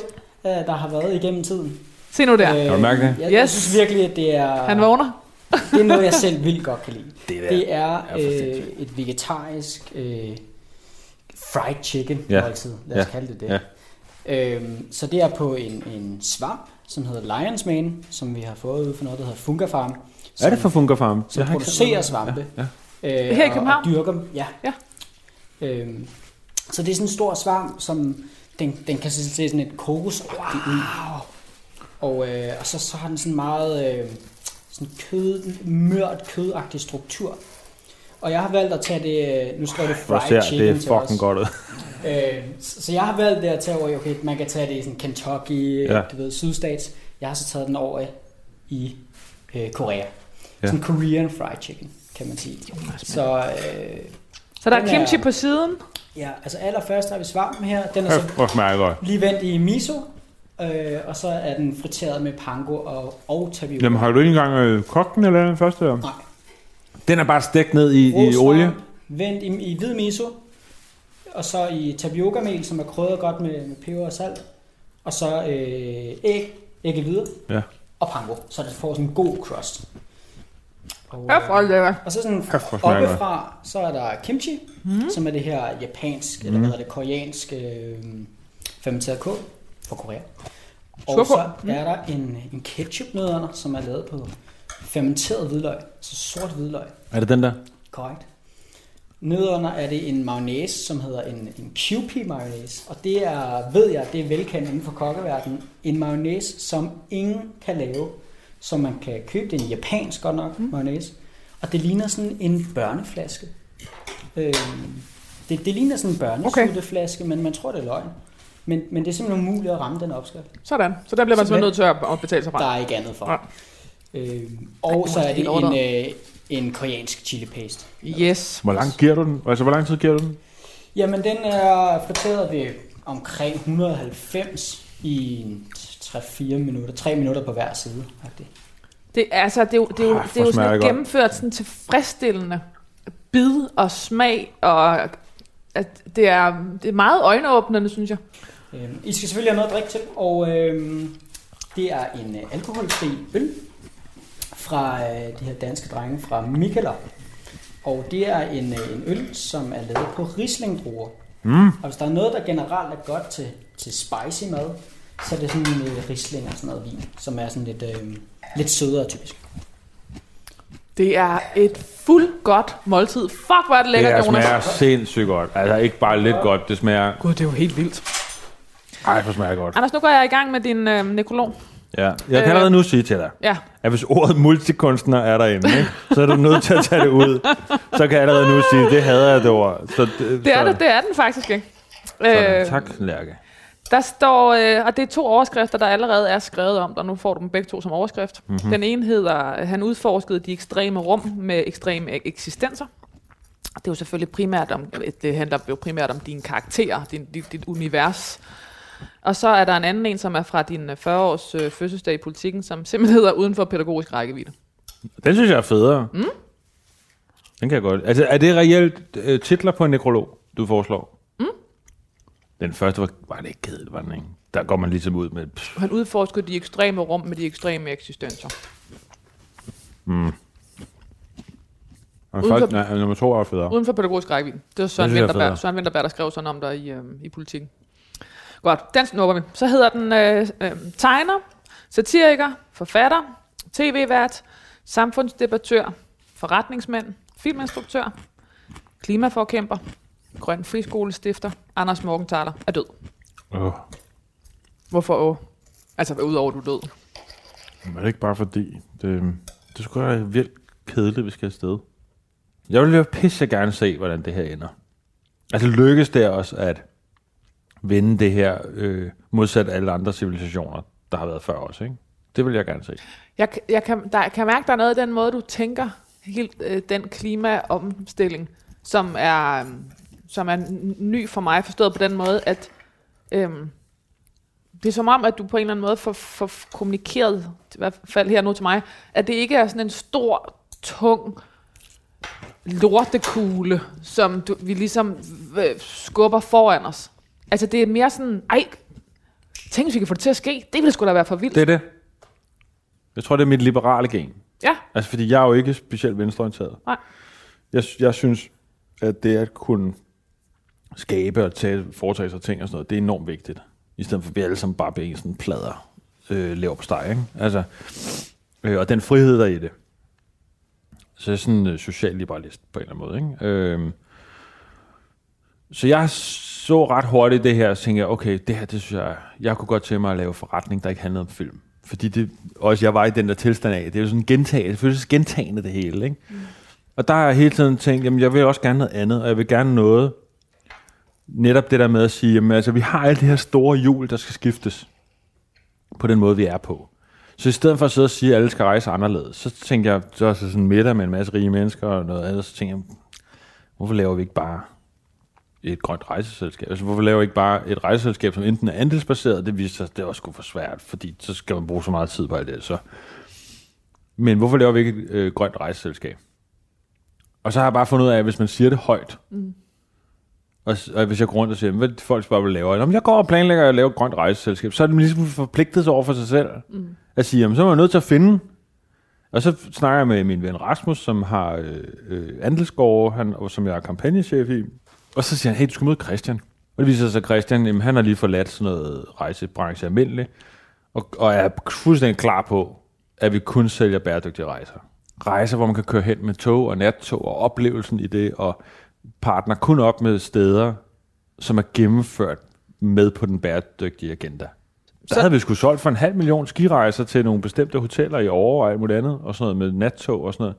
øh, der har været igennem tiden. Se nu der. Øh, Kan du mærke det? Jeg, jeg Yes. synes virkelig, at det er, Han vågner. det er noget, jeg selv vildt godt kan lide. Det der. Det er for øh, et vegetarisk øh, fried chicken Ja. måltid. Lad os Ja. kalde det det. Øhm, så det er på en, en svamp, som hedder Lion's Mane, som vi har fået ud fra noget, der hedder Funga Farm, er det for Funker Farm? som Jeg ikke producerer set svampe. Ja, Øh, Her i og- København? Og dyrker dem, ja. Ja. Øhm, så det er sådan en stor svamp, som den, den kan se se sådan et kokosagtigt ud. Og, øh, og så, så har den sådan meget øh, sådan kød, mørt kødagtig struktur. Og jeg har valgt at tage det, øh, nu står det fried ser chicken det til os. fucking godt ud. Øh, så jeg har valgt det at tage over, i, okay, man kan tage det i sådan Kentucky, Ja. ja. du ved, sydstats. Jeg har så taget den over i øh, Korea. Ja. Sådan Korean fried chicken, kan man sige. Så øh, Så der er kimchi er- på siden. ja, altså allerførst har vi svampen her. Den er så lige vendt i miso, øh, og så er den friteret med pango og, og tapioca. Jamen, har du ikke engang øh, kogt den eller den første? Nej. Den er bare stegt ned i, i olie. Vendt i, i hvid miso, og så i tapioca-mel, som er krydret godt med, med peber og salt. Og så øh, æg, æggehvide Ja. og pango, så det får sådan en god crust. Og, for lækker. og så sådan oppefra, så er der kimchi, mm. som er det her japansk, mm. eller hvad hedder det, koreansk øh, fermenteret kål fra Korea. Og på. så er der en, en ketchup-nødderne, som er lavet på fermenteret hvidløg, så sort hvidløg. Er det den der? Korrekt. Nedenunder er det en mayonnaise, som hedder en, en QP mayonnaise. Og det er, ved jeg, det er velkendt inden for kokkeverdenen. En mayonnaise, som ingen kan lave. Så man kan købe det er en japansk godt nok mm. mayonnaise. Og det ligner sådan en børneflaske. Øhm, det, det ligner sådan en børnesutteflaske, okay. men man tror, det er løgn. Men, men det er simpelthen umuligt at ramme den opskrift. Sådan. Så der bliver man Så simpelthen nødt til at, betale sig Der fra. er ikke andet for. Ja. Øhm, og så er det en, øh, en koreansk chili paste. Yes. Hvor lang giver du den? Altså, hvor lang tid giver du den? Jamen, den er friteret ved omkring 190 i 3-4 minutter. 3 minutter på hver side. faktisk. Det, er, altså, det er jo, det er jo, Ej, det er jo sådan godt. gennemført sådan tilfredsstillende bid og smag, og at det, er, det er meget øjenåbnende, synes jeg. Øhm, I skal selvfølgelig have noget at drikke til, og øhm, det er en øh, alkoholfri øl fra øh, de her danske drenge fra Mikkeler. Og det er en, øh, en øl, som er lavet på rislingdruer. Mm. Og hvis der er noget, der generelt er godt til, til spicy mad, så er det sådan en øh, risling og sådan noget vin, som er sådan lidt, øh, lidt sødere typisk. Det er et fuld godt måltid. Fuck, hvor er det Det lækkert, Jonas. smager sindssygt godt. Altså, ikke bare lidt godt. Det smager... Gud, det er jo helt vildt. Ej, hvor smager det godt. Anders, nu går jeg i gang med din øh, nekrolog. Ja. Jeg kan Øh. allerede nu sige til dig, Ja, at hvis ordet multikunstner er derinde, ikke, så er du nødt til at tage det ud. Så kan jeg allerede nu sige, det hader jeg det ord. Så det, det er, så, det, det er den faktisk ikke. Sådan. Tak, Lærke. Der står, øh, og det er to overskrifter, der allerede er skrevet om, og nu får du dem begge to som overskrift. Mhm. Mm-hmm. Den ene hedder, han udforskede de ekstreme rum med ekstreme ek- eksistenser. Det er jo selvfølgelig primært om, det handler jo primært om dine karakterer, din, dit, dit univers. Og så er der en anden en, som er fra din øh, 40-års øh, fødselsdag i politikken, som simpelthen hedder uden for pædagogisk rækkevidde. Den synes jeg er federe. Mm. Den kan jeg godt. Altså, er det reelt øh, titler på en nekrolog, du foreslår? Mm. Den første var, var det ikke kedeligt, var den ikke? Der går man ligesom ud med... Pff, Han udforskede de ekstreme rum med de ekstreme eksistenser. og Uden først, for- nej, nummer to er federe. Uden for pædagogisk rækkevidde. Det var Søren er Vinterberg. Søren Vinterberg, der skrev sådan om dig i, øh, i politikken. Godt, den snupper vi. Så hedder den øh, øh, tegner, satiriker, forfatter, tv-vært, samfundsdebattør, forretningsmand, filminstruktør, klimaforkæmper, grøn friskolestifter, Anders Morgenthaler er død. Oh. Hvorfor åh? Altså, udover du er død. Men er det ikke bare fordi, det, det skulle være vildt kedeligt, vi skal afsted. Jeg vil jo pisse gerne se, hvordan det her ender. Altså lykkes det også at vinde det her øh, modsat alle andre civilisationer, der har været før os, ikke? Det vil jeg gerne se. Jeg, jeg kan, der, jeg kan mærke, der er noget i den måde, du tænker helt øh, den klimaomstilling, som er, øh, som er ny for mig, forstået på den måde, at øh, det er som om, at du på en eller anden måde får, får kommunikeret, i hvert fald her nu til mig, at det ikke er sådan en stor, tung lortekugle, som du, vi ligesom øh, skubber foran os. Altså det er mere sådan, ej, tænk hvis vi kan få det til at ske, det ville sgu da være for vildt. Det er det. Jeg tror, det er mit liberale gen. Ja, Altså, fordi jeg er jo ikke specielt venstreorienteret. Nej. Jeg, jeg synes, at det at kunne skabe og tage, foretage sig ting og sådan noget, det er enormt vigtigt. I stedet for, at vi alle sammen bare bliver en sådan plader øh, lever på steg, ikke? Altså, øh, og den frihed der er i det. Så jeg er sådan en socialliberalist på en eller anden måde. Ikke? Øhm, så jeg så ret hurtigt det her, og tænkte jeg, okay, det her, det synes jeg, jeg kunne godt tænke mig at lave forretning, der ikke handlede om film. Fordi det, også jeg var i den der tilstand af, det er jo sådan gentagende, det føles gentagende det hele, ikke? Mm. Og der har jeg hele tiden tænkt, jamen jeg vil også gerne noget andet, og jeg vil gerne noget, netop det der med at sige, jamen altså vi har alle de her store hjul, der skal skiftes på den måde, vi er på. Så i stedet for at sidde og sige, at alle skal rejse anderledes, så tænker jeg, så er så sådan middag med en masse rige mennesker og noget andet, så tænker jeg, hvorfor laver vi ikke bare et grønt rejseselskab? Altså, hvorfor laver vi ikke bare et rejseselskab, som enten er andelsbaseret, det viser sig, at det også for svært, fordi så skal man bruge så meget tid på alt det. Så. Men hvorfor laver vi ikke et øh, grønt rejseselskab? Og så har jeg bare fundet ud af, at hvis man siger det højt, mm. og, og hvis jeg går rundt og siger, hvad folk bare vil lave, Jamen, jeg går og planlægger at lave et grønt rejseselskab, så er det ligesom forpligtet sig over for sig selv. Mm. At sige, jamen, så er man nødt til at finde og så snakker jeg med min ven Rasmus, som har øh, øh, andelsgårde, han, og som jeg er kampagnechef i. Og så siger han, hey, du skal møde Christian. Og det viser sig, at Christian, jamen, han har lige forladt sådan noget rejsebranche almindeligt, og, og er fuldstændig klar på, at vi kun sælger bæredygtige rejser. Rejser, hvor man kan køre hen med tog og nattog, og oplevelsen i det, og partner kun op med steder, som er gennemført med på den bæredygtige agenda. Så havde vi sgu solgt for en halv million skirejser til nogle bestemte hoteller i år og alt muligt andet, og sådan noget med nattog og sådan noget.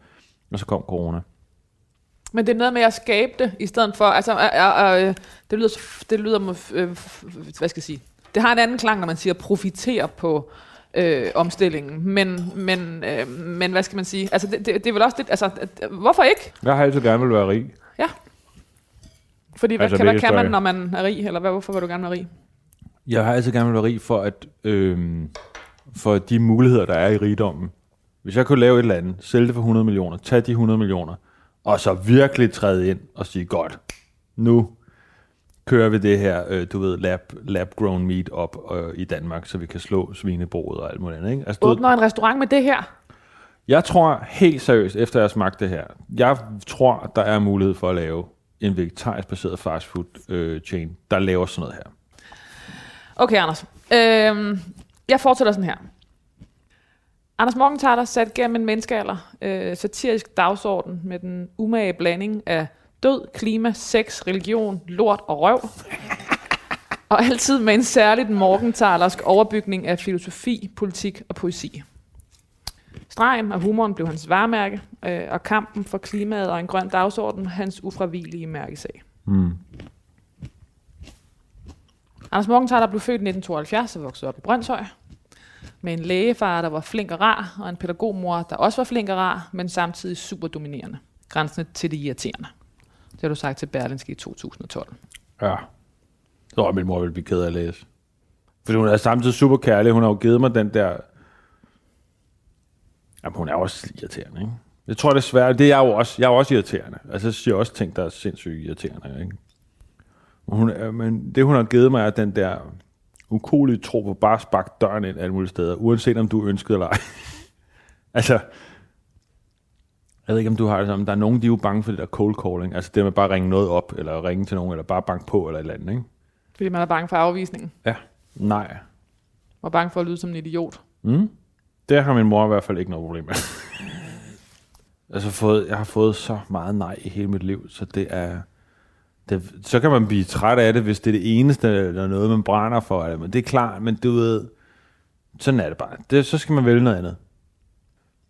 Og så kom corona. Men det er noget med at skabe det, i stedet for, altså, øh, øh, det lyder, det lyder, øh, hvad skal jeg sige, det har en anden klang, når man siger profitere på øh, omstillingen, men, men, øh, men hvad skal man sige, altså det, det, det er vel også det, altså, hvorfor ikke? Jeg har altid gerne vil være rig. Ja. Fordi hvad, altså, kan, hvad kan man, når man er rig, eller hvad, hvorfor vil du gerne være rig? Jeg har altid gerne vil være rig for, at, øh, for de muligheder, der er i rigdommen. Hvis jeg kunne lave et eller andet, sælge det for 100 millioner, tage de 100 millioner, og så virkelig træde ind og sige, godt, nu kører vi det her, øh, du ved, lab, lab-grown meat op øh, i Danmark, så vi kan slå svinebordet og alt muligt andet. Ikke? Altså, Åbner en restaurant med det her? Jeg tror helt seriøst, efter jeg har smagt det her, jeg tror, der er mulighed for at lave en vegetarisk baseret fastfood øh, chain, der laver sådan noget her. Okay, Anders. Øhm, jeg fortsætter sådan her. Anders Morgenthaler sat gennem en menneskealder øh, satirisk dagsorden med den umage blanding af død, klima, sex, religion, lort og røv. [LAUGHS] og altid med en særligt morgentalersk overbygning af filosofi, politik og poesi. Stregen og humoren blev hans varemærke, øh, og kampen for klimaet og en grøn dagsorden hans ufravigelige mærkesag. Mm. Anders Morgenthaler blev født i 1972 og voksede op i Brøndshøj med en lægefar, der var flink og rar, og en pædagogmor, der også var flink og rar, men samtidig super dominerende. Grænsende til det irriterende. Det har du sagt til Berlinske i 2012. Ja. Så var min mor ville blive ked af at læse. Fordi hun er samtidig super kærlig. Hun har jo givet mig den der... Jamen, hun er også irriterende, ikke? Jeg tror, det svært. Det er jeg jo også. Jeg er også irriterende. Altså, jeg siger også ting, der er sindssygt irriterende, ikke? Hun, men det, hun har givet mig, er den der ukulige tro på bare spark døren ind alle mulige steder, uanset om du ønsker eller ej. [LAUGHS] altså, jeg ved ikke, om du har det sådan, der er nogen, de er jo bange for det der cold calling, altså det med bare at ringe noget op, eller ringe til nogen, eller bare banke på, eller et eller andet, ikke? Fordi man er bange for afvisningen? Ja, nej. Og bange for at lyde som en idiot? Mm. Det har min mor i hvert fald ikke noget problem med. [LAUGHS] altså, fået, jeg har fået så meget nej i hele mit liv, så det er det, så kan man blive træt af det, hvis det er det eneste, eller noget, man brænder for. Men det er klart, men du ved, sådan er det bare. Det, så skal man vælge noget andet.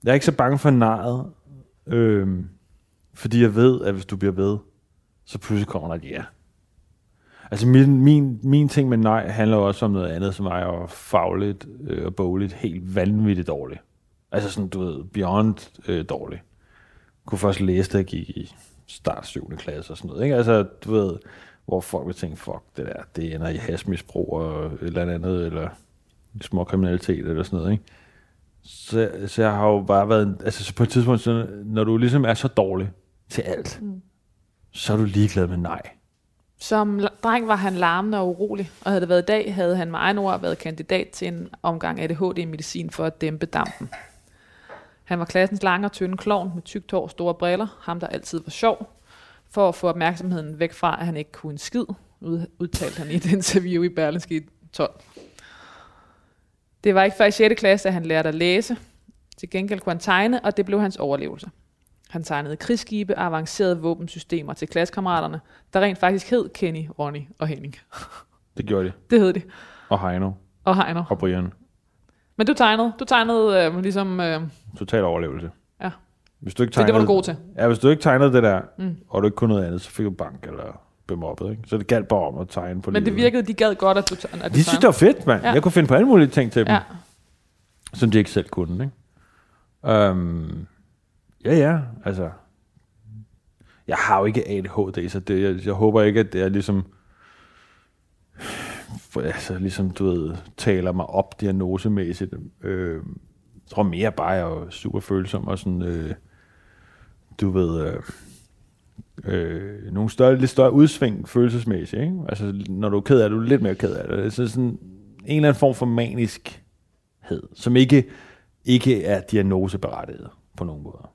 Jeg er ikke så bange for nejet, øh, fordi jeg ved, at hvis du bliver ved, så pludselig kommer der et ja. Altså min, min, min ting med nej handler også om noget andet, som er jo fagligt øh, og bogligt helt vanvittigt dårligt. Altså sådan, du ved, beyond øh, dårligt. Jeg kunne først læse det, jeg gik i start 7. klasse og sådan noget. Ikke? Altså, du ved, hvor folk vil tænke, fuck, det der, det ender i hasmisbrug og et eller andet, eller små kriminalitet eller sådan noget. Ikke? Så, så jeg har jo bare været, altså så på et tidspunkt, så, når du ligesom er så dårlig til alt, mm. så er du ligeglad med nej. Som dreng var han larmende og urolig, og havde det været i dag, havde han med egen ord været kandidat til en omgang ADHD-medicin for at dæmpe dampen. Han var klassens lange og tynde klovn med tykt hår og store briller, ham der altid var sjov, for at få opmærksomheden væk fra, at han ikke kunne en skid, udtalte han i et [LAUGHS] interview i Berlinske 12. Det var ikke før i 6. klasse, at han lærte at læse. Til gengæld kunne han tegne, og det blev hans overlevelse. Han tegnede krigsskibe og avancerede våbensystemer til klassekammeraterne, der rent faktisk hed Kenny, Ronny og Henning. Det gjorde de. Det hed de. Og Heino. Og Heiner. Og Brian. Men du tegnede, du tegnede øh, ligesom, øh, Total overlevelse. Ja. Hvis du ikke det, det tegnede, var du god til. Ja, hvis du ikke tegnede det der, Mm. og du ikke kunne noget andet, så fik du bank eller bemobbet, ikke? Så det galt bare om at tegne på Men det livet. virkede, de gad godt, at du, at du De synes, det var fedt, mand. Ja. Jeg kunne finde på alle mulige ting til dem, ja. som de ikke selv kunne, ikke? Um, ja, ja, altså... Jeg har jo ikke ADHD, så det, jeg, jeg håber ikke, at det er ligesom... Altså, ligesom, du ved, taler mig op diagnosemæssigt. Øh, jeg tror mere bare, jeg er super følsom og sådan... Øh, du ved... Øh, øh, nogle større, lidt større udsving følelsesmæssigt. Ikke? Altså, når du er ked af det, er du lidt mere ked af det. Så sådan en eller anden form for maniskhed, som ikke, ikke er diagnoseberettiget på nogen måde.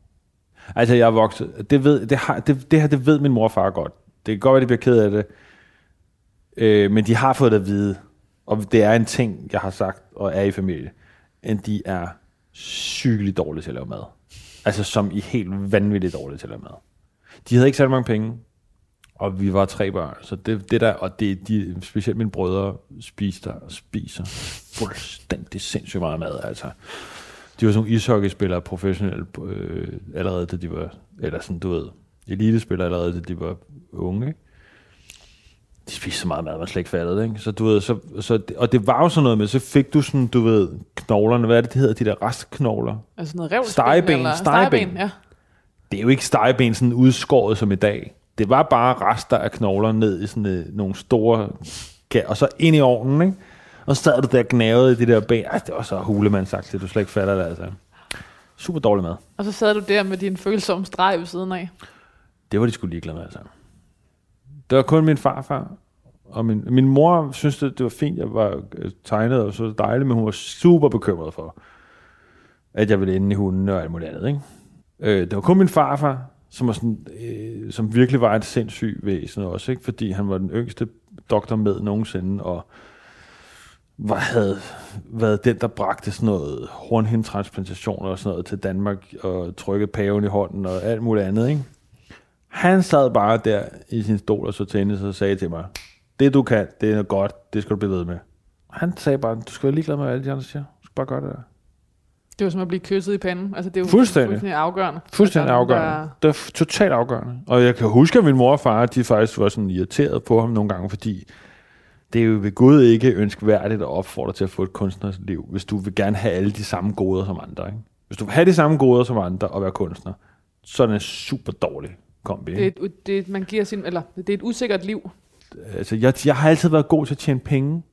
Altså, jeg er vokset. Det, ved, det, har, det, det her, det ved min mor og far godt. Det kan godt være, de bliver ked af det. Øh, men de har fået det at vide. Og det er en ting, jeg har sagt, og er i familie. At de er sygeligt dårlige til at lave mad. Altså, som i helt vanvittigt dårlige til at lave mad. De havde ikke særlig mange penge, og vi var tre børn, så det, det der, og det, de, specielt mine brødre spiste og spiser fuldstændig sindssygt meget mad, altså. De var sådan nogle ishockeyspillere, professionelle, øh, allerede da de var, eller sådan, du ved, elitespillere allerede da de var unge, ikke? De spiste så meget mad, man slet ikke fattede det, ikke? Så du ved, så, så, og det var jo sådan noget med, så fik du sådan, du ved, knoglerne, hvad er det, de hedder, de der restknogler? altså noget revsben. Stegeben, eller- stegeben. ja. det er jo ikke stegeben sådan udskåret som i dag. Det var bare rester af knogler ned i sådan øh, nogle store og så ind i ovnen, ikke? Og så sad du der gnavede i de der ben. Ej, det var så hulemand sagt, det du slet ikke fatter det, altså. Super dårlig mad. Og så sad du der med din følsomme streg ved siden af. Det var de skulle ligeglade med, altså. Det var kun min farfar. Og min, min mor synes, det, det var fint, jeg var øh, tegnet og så dejligt, men hun var super bekymret for, at jeg ville ende i hunden og alt muligt andet. Ikke? Øh, det var kun min farfar, som, var sådan, øh, som virkelig var et sindssyg væsen også, ikke? fordi han var den yngste doktor med nogensinde, og var, havde været den, der bragte sådan noget hornhindtransplantationer og sådan noget til Danmark, og trykkede paven i hånden og alt muligt andet. Ikke? Han sad bare der i sin stol og så tennis og sagde til mig, det du kan, det er godt, det skal du blive ved med. Han sagde bare, du skal være ligeglad med, hvad alle de andre siger. Du skal bare gøre det der. Det var som at blive kysset i panden. Altså, det er jo Fuldstændig. fuldstændig afgørende. Fuldstændig Altså, afgørende. der- Det var f- totalt afgørende. Og jeg kan huske, at min mor og far, de faktisk var sådan irriteret på ham nogle gange, fordi det er jo ved Gud ikke ønskværdigt at opfordre til at få et kunstnerisk liv, hvis du vil gerne have alle de samme goder som andre. Ikke? Hvis du vil have de samme goder som andre og være kunstner, så er det super dårlig kombi. Det er, et, det er, man giver sin, eller det er et usikkert liv. Altså, jeg, jeg har altid været god til at tjene penge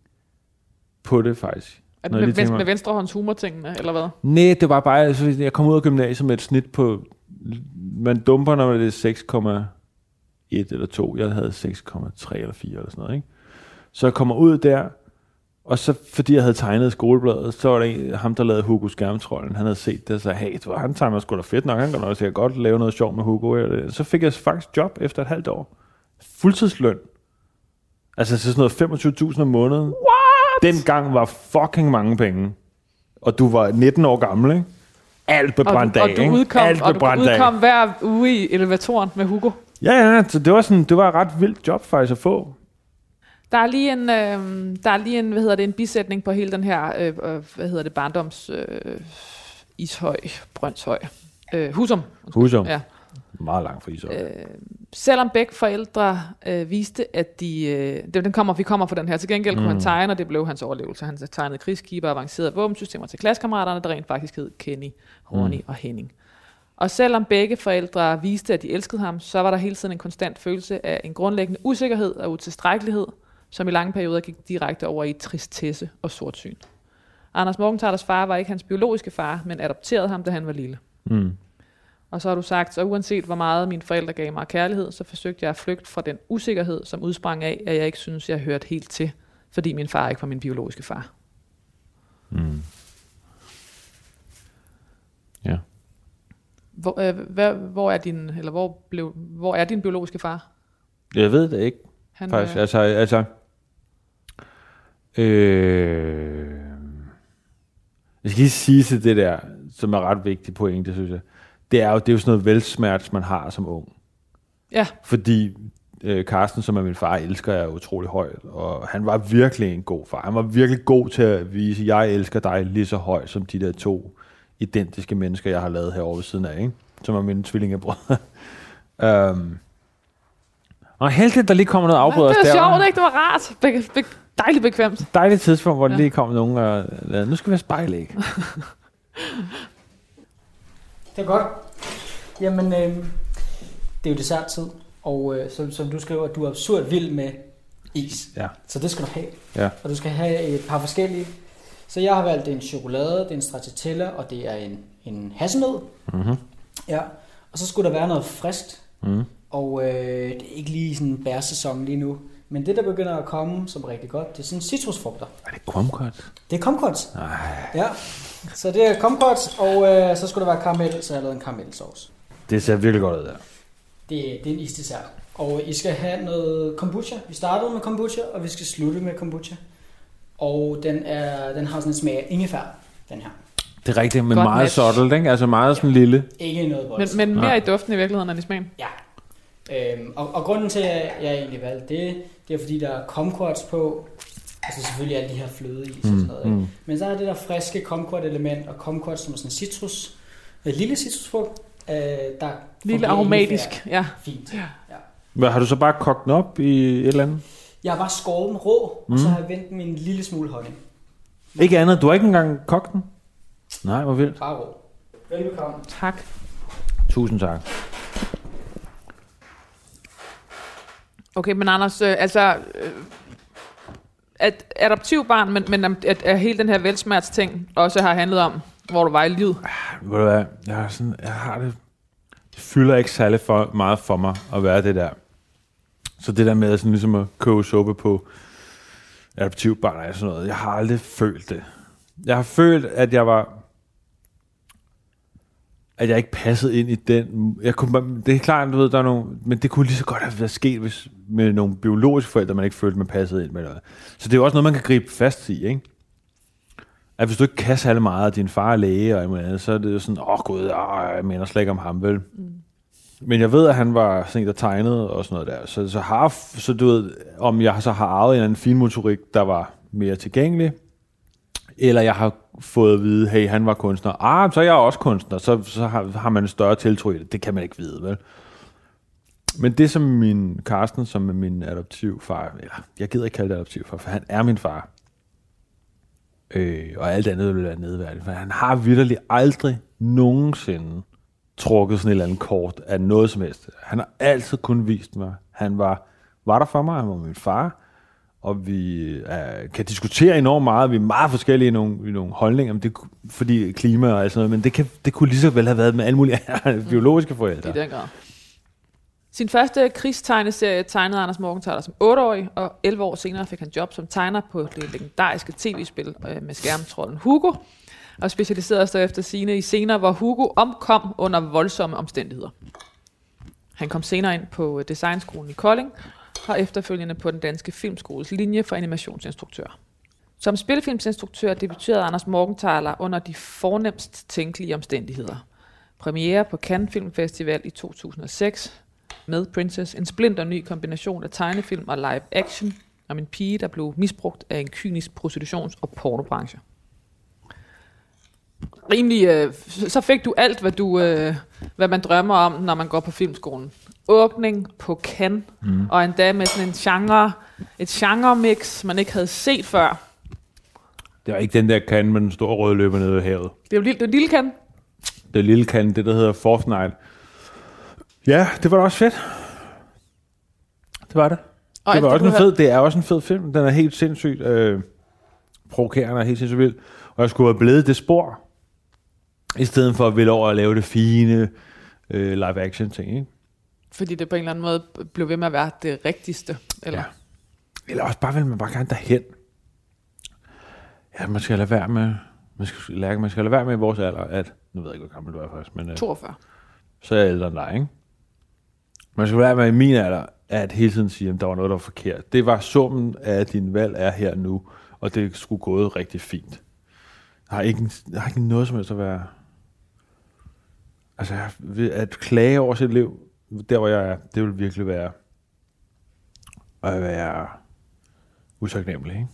på det, faktisk. At med, mig- med venstrehånds humortingene, eller hvad? Nej, det var bare, altså, jeg kom ud af gymnasiet med et snit på, man dumper, når det er 6,1 eller 2. Jeg havde 6,3 eller 4 eller sådan noget, ikke? Så jeg kommer ud der, og så fordi jeg havde tegnet skolebladet, så var der en, ham, der lavede Hugo Skærmtrollen, han havde set det og sagde, hey, du, han tegner sgu da fedt nok, han kan nok sikkert godt lave noget sjovt med Hugo. Så fik jeg faktisk job efter et halvt år. Fuldtidsløn. Altså så sådan noget 25.000 om måneden. What? Dengang var fucking mange penge. Og du var 19 år gammel, ikke? Alt blev brændt du, af, og du udkom, Alt og du udkom hver uge i elevatoren med Hugo. Ja, ja, så det var, sådan, det var et ret vildt job faktisk at få. Der er lige en, øh, der er lige en, hvad hedder det, en bisætning på hele den her, øh, øh, hvad hedder det, barndoms øh, ishøj, brøndshøj. Øh, Husum. Husum. Ja. Meget langt fra Ishøj. Øh, selvom begge forældre øh, viste, at de... Øh, det- den kommer, vi kommer fra den her. Til gengæld kunne Mm. han tegne, og det blev hans overlevelse. Han tegnede krigsskiber avancerede våbensystemer til klassekammeraterne, der rent faktisk hed Kenny, Ronny Mm. og Henning. Og selvom begge forældre viste, at de elskede ham, så var der hele tiden en konstant følelse af en grundlæggende usikkerhed og utilstrækkelighed, som i lange perioder gik direkte over i tristesse og sortsyn. Anders Morgenthalers far var ikke hans biologiske far, men adopterede ham, da han var lille. Mm. Og så har du sagt, så uanset hvor meget mine forældre gav mig kærlighed, så forsøgte jeg at flygte fra den usikkerhed, som udsprang af, at jeg ikke synes, jeg hørte helt til, fordi min far ikke var min biologiske far. Mm. Ja. Hvor, øh, hvad, hvor, er din, eller hvor, blev, hvor er din biologiske far? Jeg ved det ikke, Han, faktisk. øh, Altså, altså øh, jeg skal lige sige til det der, som er ret vigtigt pointe, synes jeg. det er jo, det er jo sådan noget velsmerts, man har som ung. Ja, Fordi øh, Carsten, som er min far, elsker jeg utrolig højt, og han var virkelig en god far. Han var virkelig god til at vise, at jeg elsker dig lige så højt som de der to identiske mennesker, jeg har lavet herovre ved siden af, ikke? som er mine tvillingebrødre. [LAUGHS] um, og heldigt, der lige kommer noget afbrud det os var sjovt, ikke? Det var rart. Be- be- dejligt bekvemt. Dejligt tidspunkt, hvor ja. Lige kom nogen og lavede, nu skal vi have spejlæg. [LAUGHS] Det er godt. Jamen, øh, det er jo desserttid, og øh, som, som du skriver, du er absurd vild med is. Ja. Så det skal du have. Ja. Og du skal have et par forskellige. Så jeg har valgt en chokolade, det er en stracciatella, og det er en, en hasselnød. Mm-hmm. Ja. Og så skulle der være noget friskt. Mm. Og øh, det er ikke lige sådan bærsæson lige nu. Men det, der begynder at komme som rigtig godt, det er sådan citrusfrugter. Er det kumquat? Det er kumquats. Nej. Ja. Så det er kumquats, og øh, så skulle der være karamel, så jeg har lavet en karamelsauce. Det ser virkelig godt ud der. Det, det er en isdessert. Og I skal have noget kombucha. Vi startede med kombucha, og vi skal slutte med kombucha. Og den, er, den har sådan en smag af ingefær, den her. Det er rigtigt, men Godt meget match. subtle, ikke? Altså meget sådan lille. Ikke noget Men, voldsomt. men mere Nej. i duften i virkeligheden end i smagen. Ja. Øhm, og, og grunden til, at jeg egentlig valgte det, det er fordi, der er kumquats på. Altså selvfølgelig alle de her flødeis og sådan noget. Ikke? mm. Men så er det der friske kumquat element, og kumquat som er sådan en citrus, en lille citrusfrugt, øh, der Lille aromatisk. Ja. Fint. Ja. Ja. Hvad, har du så bare kogt den op i et eller andet? Jeg har bare skåret den rå, mm. og så Mm. har jeg vendt den en lille smule honning. Ikke andet. Du har ikke engang kogt den? Nej, hvor vildt. Bare rå. Velbekomme. Tak. Tusind tak. Okay, men Anders, øh, altså... Øh, at adoptivbarn, men, men at, at hele den her velsmerts ting også har handlet om, hvor du var i livet. Ah, ved du hvad? Jeg har, sådan, jeg har det... Det fylder ikke særlig for, meget for mig at være det der. Så det der med sådan ligesom at koge suppe på adoptivbarn og sådan noget, jeg har aldrig følt det. Jeg har følt, at jeg var at jeg ikke passede ind i den. Jeg kunne, det er klart, du ved, der er nogle, men det kunne lige så godt have været sket hvis, med nogle biologiske forældre, man ikke følte, man passede ind med noget. Så det er jo også noget, man kan gribe fast i, ikke? At hvis du ikke kan særlig meget, og din far er læge og alt andet, så er det jo sådan, åh oh, gud, åh, jeg mener slet ikke om ham, vel? Mm. Men jeg ved, at han var sådan en, der tegnede og sådan noget der. Så, så, har, så du ved, om jeg så har arvet en eller anden finmotorik, der var mere tilgængelig, eller jeg har fået at vide, hey, han var kunstner. Ah, så er jeg også kunstner. Så, så har, har man en større tiltro i det. Det kan man ikke vide, vel? Men det som min Karsten, som er min adoptivfar, eller jeg gider ikke kalde det adoptivfar, for han er min far. Øh, og alt andet vil være nedværdigt. For han har vidderligt aldrig nogensinde trukket sådan et eller andet kort af noget som helst. Han har altid kun vist mig. Han var, var der for mig, han var min far, og vi øh, kan diskutere enormt meget. Vi er meget forskellige i nogle, i nogle holdninger, men det, fordi klima og sådan noget, men det, kan, det kunne lige så vel have været med alle mulige biologiske forældre. I den grad. Sin første krigstegneserie tegnede Anders Morgenthaler som 8-årig, og 11 år senere fik han job som tegner på det legendariske tv-spil øh, med skærmtrollen Hugo, og specialiserede sig efter sine i scener, hvor Hugo omkom under voldsomme omstændigheder. Han kom senere ind på Designskolen i Kolding, og efterfølgende på den danske filmskoles linje for animationsinstruktør. Som spillefilmsinstruktør debuterede Anders Morgenthaler under de fornemst tænkelige omstændigheder. Premiere på Cannes Film Festival i 2006 med Princess, en splinter ny kombination af tegnefilm og live action om en pige, der blev misbrugt af en kynisk prostitutions- og pornobranche. Rimelig, øh, så fik du alt, hvad, du, øh, hvad man drømmer om, når man går på filmskolen. Åbning på Cannes, mm. og endda med sådan en genre, et genre-mix, man ikke havde set før. Det var ikke den der kan med den store røde løber nede ved havet. Det er jo lille, det er lille Cannes. Det lille kan, det der hedder Fortnite. Ja, det var da også fedt. Det var det. Og det var også en fed, det er også en fed film. Den er helt sindssygt øh, provokerende og helt sindssygt vild. Og jeg skulle have blevet det spor, i stedet for at ville over at lave det fine øh, live action ting, ikke? Fordi det på en eller anden måde blev ved med at være det rigtigste. Eller? Ja. Eller også bare vil man bare gerne derhen. Ja, man skal lade være med, man skal, lade, man skal lade være med i vores alder, at, nu ved jeg ikke, hvor gammel du er faktisk, men øh, 42. så er jeg ældre end dig, ikke? Man skal lade være med i min alder, at hele tiden sige, at der var noget, der var forkert. Det var summen af, at din valg er her nu, og det skulle gået rigtig fint. Jeg har ikke, jeg har ikke noget som helst at være altså, at klage over sit liv, der hvor jeg er, det vil virkelig være at være utaknemmelig, ikke?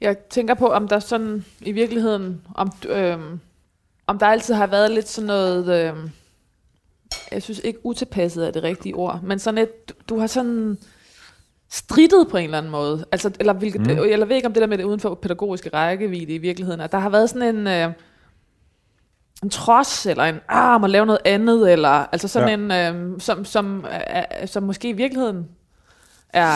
Jeg tænker på, om der sådan i virkeligheden, om, øhm, om der altid har været lidt sådan noget, øhm, jeg synes ikke utilpasset er det rigtige ord, men sådan et, du, du har sådan strittet på en eller anden måde, altså, eller, hvilket, mm. eller ved ikke om det der med det uden for pædagogiske rækkevidde i virkeligheden, at der har været sådan en, øh, en trods, eller en, ah, må lave noget andet, eller altså sådan ja. en, øh, som, som, øh, som måske i virkeligheden er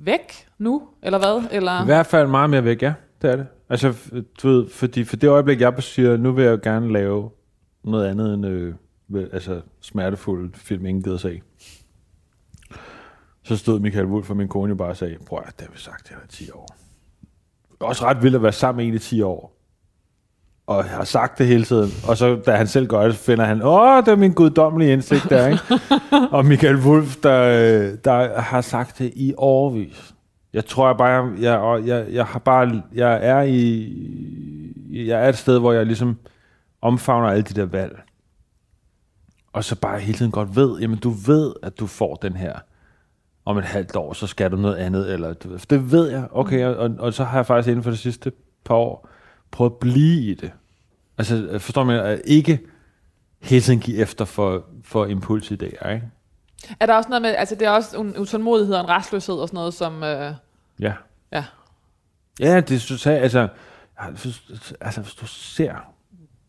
væk nu, eller hvad? Eller? I hvert fald meget mere væk, ja. Det er det. Altså, du ved, fordi for det øjeblik, jeg siger, nu vil jeg gerne lave noget andet end øh, altså, smertefuld film, ingen gider se. Så stod Michael Wolf og min kone jo bare og sagde, prøv at det har vi sagt, det er 10 år. Også ret vildt at være sammen med en i 10 år. Og har sagt det hele tiden. Og så, da han selv gør det, finder han, åh, det er min guddommelige indsigt der, ikke? [LAUGHS] og Michael Wolf, der, øh, der har sagt det i årvis. Jeg tror jeg bare, jeg, jeg, og jeg, jeg har bare, jeg er i, jeg er et sted, hvor jeg ligesom omfavner alle de der valg. Og så bare hele tiden godt ved, jamen du ved, at du får den her om et halvt år, så skal du noget andet, eller det ved jeg, okay, og, og, og så har jeg faktisk inden for de sidste par år prøvet at blive i det. Altså, forstår man, ikke hele tiden give efter for, for impulsidéer, ikke? Er der også noget med, altså det er også en utålmodighed og en restløshed og sådan noget, som, øh, Ja. ja. Ja, det synes jeg, altså, altså hvis du ser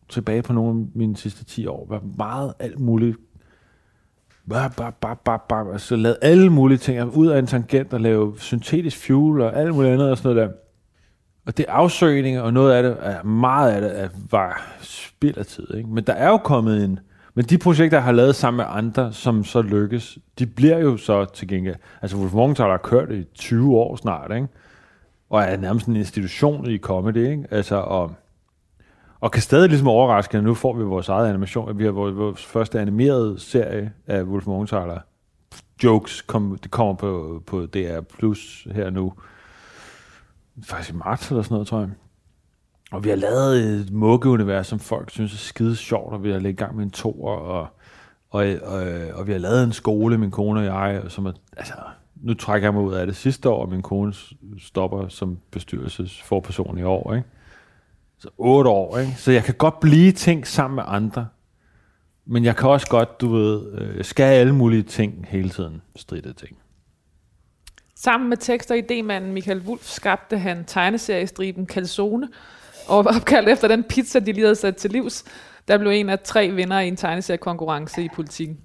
tilbage på nogle af mine sidste 10 år, hvor meget alt muligt, bare, bare, bare, bare, bare, altså lavet alle mulige ting, ud af en tangent og lave syntetisk fuel og alt muligt andet og sådan noget der. Og det er afsøgninger, og noget af det, er, meget af det er, var spild af tid. Ikke? Men der er jo kommet en, men de projekter, jeg har lavet sammen med andre, som så lykkes, de bliver jo så til gengæld, altså Wolf Morgenthaler har kørt i 20 år snart, ikke? og er nærmest en institution i comedy, ikke? Altså, og, og kan stadig ligesom overraske, at nu får vi vores eget animation. Vi har vores, vores første animerede serie af Wolf Morgenthaler. Jokes, kom, det kommer på, på DR Plus her nu. Faktisk i marts eller sådan noget, tror jeg. Og vi har lavet et muggeunivers, som folk synes er skide sjovt, og vi har lagt i gang med en toer, og, og, og, og vi har lavet en skole, min kone og jeg, som er, altså, nu trækker jeg mig ud af det sidste år, og min kone stopper som bestyrelsesforperson i år, ikke? Så otte år, ikke? Så jeg kan godt blive ting sammen med andre, men jeg kan også godt, du ved, øh, skal alle mulige ting hele tiden, stridte ting. Sammen med tekst- og idémanden Michael Wulff skabte han tegneseriestriben Calzone, og var opkaldt efter den pizza, de lige havde sat til livs, der blev en af tre vinder i en tegneseriekonkurrence i politikken.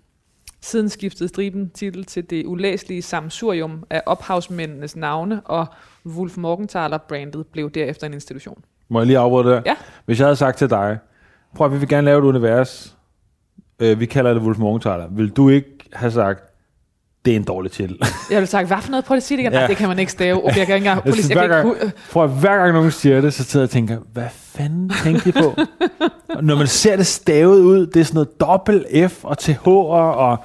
Siden skiftede striben titel til det ulæselige samsurium af ophavsmændenes navne, og Wolf Morgenthaler brandet blev derefter en institution. Må jeg lige afbryde der? Ja. Hvis jeg havde sagt til dig, prøv at vi vil gerne lave et univers, øh, vi kalder det Wolf Morgenthaler, vil du ikke have sagt, det er en dårlig titel? [LAUGHS] Jeg ville sagt, hvad for noget? Prøv at sige det igen. Ja. Nej, det kan man ikke stave. Jeg kan ikke engang... Prøv Jeg ikke, gang- hu- Prøv hver gang nogen siger det, så sidder jeg og tænker, hvad fanden tænkte de på? Og Når man ser det stavet ud, det er sådan noget dobbelt F og TH og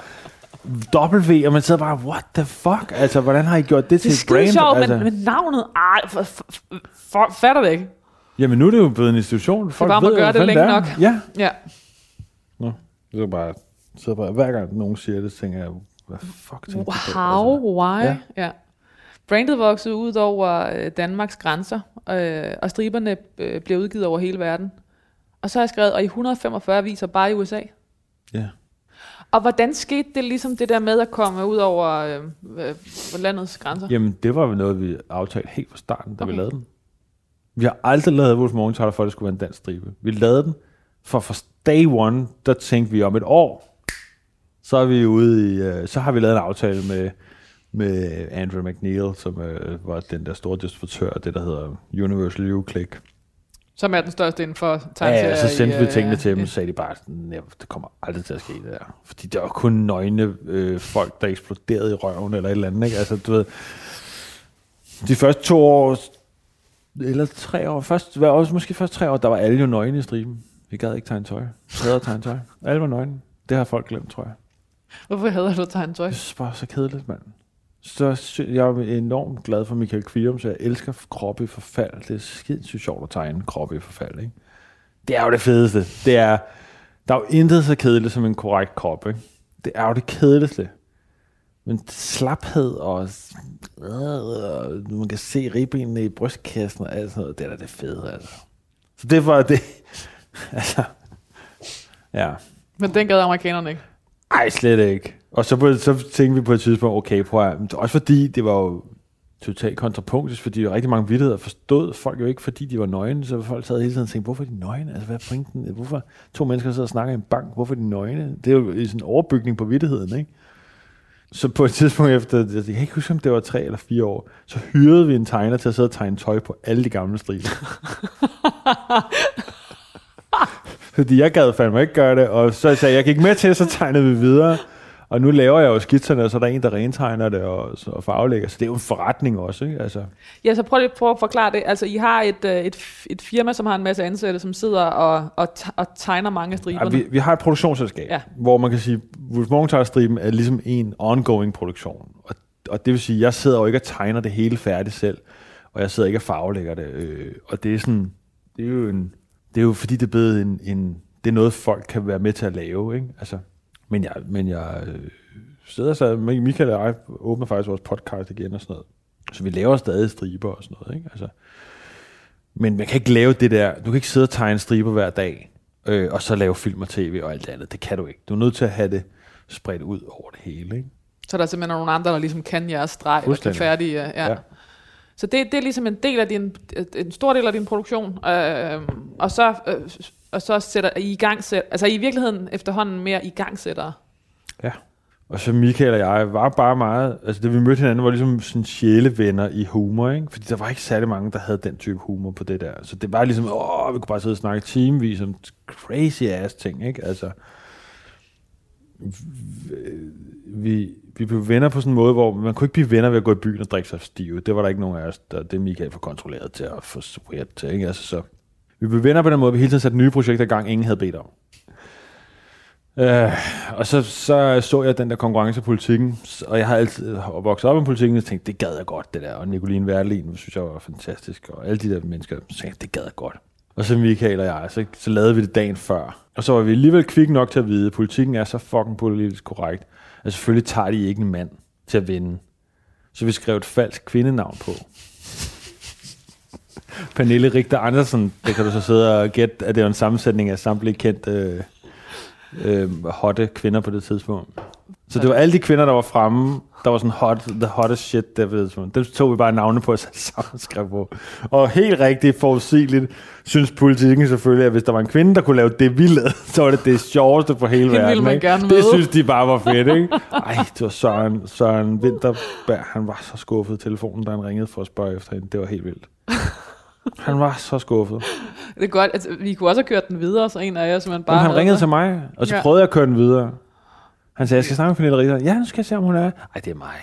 W, og man sidder bare, what the fuck? Altså, hvordan har I gjort det det til er et brand? sjovt, altså, men, men navnet... Ej, for, for, for, fatter det ikke. Jamen, nu er det jo blevet en institution. Folk bare, man ved, gør hvad det længe er. nok. Ja. Ja. Nå, så bare, så bare, hver gang nogen siger det, tænker jeg, hvad fuck tænker de på? Wow, Altså, why? Ja. Ja. Brandet voksede ud over øh, Danmarks grænser, øh, og striberne øh, bliver udgivet over hele verden. Og så har jeg skrevet, og i 145 viser bare i USA. ja. Og hvordan skete det ligesom det der med at komme ud over øh, øh, landets grænser? Jamen, det var vel noget, vi aftalte helt fra starten, da okay. vi lavede den. Vi har aldrig lavet Wolf Morgenthaler, for at det skulle være en dansk stribe. Vi lavede den, for fra day one, der tænkte vi om et år, så er vi ude i, øh, så har vi lavet en aftale med, med Andrew McNeil, som øh, var den der store distributør af det, der hedder Universal U-Click. Som er den største inden for Ja, tegneserier. ja, så sendte i, vi øh, tingene til dem, så sagde de bare, "Nej, det kommer aldrig til at ske det der. Fordi der var kun nøgne øh, folk, der eksploderede i røven eller et eller andet. Ikke? Altså, du ved, de første to år, eller tre år, først, hvad, også måske først tre år, der var alle jo nøgne i striben. Vi gad ikke tegne tøj. Vi havde tegne tøj. Alle var nøgne. Det har folk glemt, tror jeg. Hvorfor hader du tegnet tøj? Det er bare så kedeligt, mand. Så sy- jeg er enormt glad for Michael Kvium, så jeg elsker kroppe i forfald. Det er sindssygt sjovt at tegne kroppe i forfald, ikke? Det er jo det fedeste. Det er, Der er jo intet så kedeligt som en korrekt krop, ikke? Det er jo det kedeligste. Men slaphed og øh, man kan se ribbenene i brystkassen og alt sådan noget, det er da det fede, altså. Så det var det, [LAUGHS] altså, ja. Men den gad amerikanerne ikke. Ej, slet ikke. Og så, på, så tænkte vi på et tidspunkt, okay, prøv at, men det også fordi, det var jo totalt kontrapunktisk, fordi rigtig mange vidtigheder forstod folk jo ikke, fordi de var nøgne, så folk sad hele tiden og tænkte, hvorfor er de nøgne? Altså, hvad er pointen? Hvorfor to mennesker sidder og snakker i en bank? Hvorfor er de nøgne? Det er jo sådan en overbygning på vidtigheden, ikke? Så på et tidspunkt efter, jeg kan ikke huske, om det var tre eller fire år, så hyrede vi en tegner til at sidde og tegne tøj på alle de gamle striber. [LAUGHS] Fordi jeg gad fandme ikke gøre det, og så sagde jeg, jeg gik med til, så tegnede vi videre. Og nu laver jeg jo skitserne, og så er der en, der rentegner det og, og farvelægger. Så det er jo en forretning også, ikke? Altså. Ja, så prøv lige prøv at forklare det. Altså, I har et, øh, et, et firma, som har en masse ansatte, som sidder og, og, og tegner mange af striberne. Ja, vi, vi har et produktionsselskab, ja. hvor man kan sige, Wolf Morgenthaler-striben er ligesom en ongoing produktion. Og, og det vil sige, jeg sidder jo ikke og tegner det hele færdigt selv, og jeg sidder ikke og farvelægger det. Øh, og det er sådan, det er jo en, det er jo fordi, det er blevet en, en det er noget, folk kan være med til at lave, ikke? Altså, men jeg, men jeg øh, sidder så, Michael og jeg åbner faktisk vores podcast igen og sådan noget. Så vi laver stadig striber og sådan noget, ikke? Altså, men man kan ikke lave det der, du kan ikke sidde og tegne striber hver dag, øh, og så lave film og tv og alt det andet. Det kan du ikke. Du er nødt til at have det spredt ud over det hele, ikke? Så der er simpelthen nogle andre, der ligesom kan jeres streg, og kan færdige, ja. ja. Så det, det er ligesom en del af din, en stor del af din produktion, øh, og så, øh, og så sætter I i gang, sæt, altså I virkeligheden efterhånden mere i gang sætter. Ja, og så Michael og jeg var bare meget, altså da vi mødte hinanden, var ligesom sådan sjælevenner i humor, ikke? Fordi der var ikke særlig mange, der havde den type humor på det der. Så det var ligesom, åh, vi kunne bare sidde og snakke timevis om crazy ass ting, ikke? Altså, vi, vi blev venner på sådan en måde, hvor man kunne ikke blive venner ved at gå i byen og drikke sig stive. Det var der ikke nogen af os, der det Michael for kontrolleret til at få sweat til. Ikke? Altså, så vi blev venner på den måde, vi hele tiden satte nye projekter i gang, ingen havde bedt om. Øh, og så, så så jeg den der konkurrencepolitikken, og jeg har altid øh, vokset op i politikken, og tænkte, det gad jeg godt, det der. Og Nicoline Werlin, synes jeg var fantastisk, og alle de der mennesker, tænkte det gad jeg godt. Og så Michael og jeg, så, så lavede vi det dagen før. Og så var vi alligevel kvik nok til at vide, at politikken er så fucking politisk korrekt, at selvfølgelig tager de ikke en mand til at vinde. Så vi skrev et falsk kvindenavn på. Pernille Richter Andersen, det kan du så sidde og gætte, at det er en sammensætning af samtlige kendte øh, øh, hotte kvinder på det tidspunkt. Så det var alle de kvinder, der var fremme, der var sådan hot, the hottest shit, der ved Dem tog vi bare navne på og sammen skrev på. Og helt rigtigt forudsigeligt synes politikken selvfølgelig, at hvis der var en kvinde, der kunne lave det, vi lavede, [LAUGHS] så var det det sjoveste for hele verden. Ville man ikke? gerne det synes de bare var fedt, ikke? Ej, det var Søren, Søren Winterberg, han var så skuffet i telefonen, da han ringede for at spørge efter hende. Det var helt vildt. Han var så skuffet. Det er godt. Altså, vi kunne også have kørt den videre, så en af jer, som han bare Men han ringede til mig, og så ja. prøvede jeg at køre den videre. Han sagde, jeg skal snakke med Pernille Ritter. Ja, nu skal jeg se, om hun er. Ej, det er mig.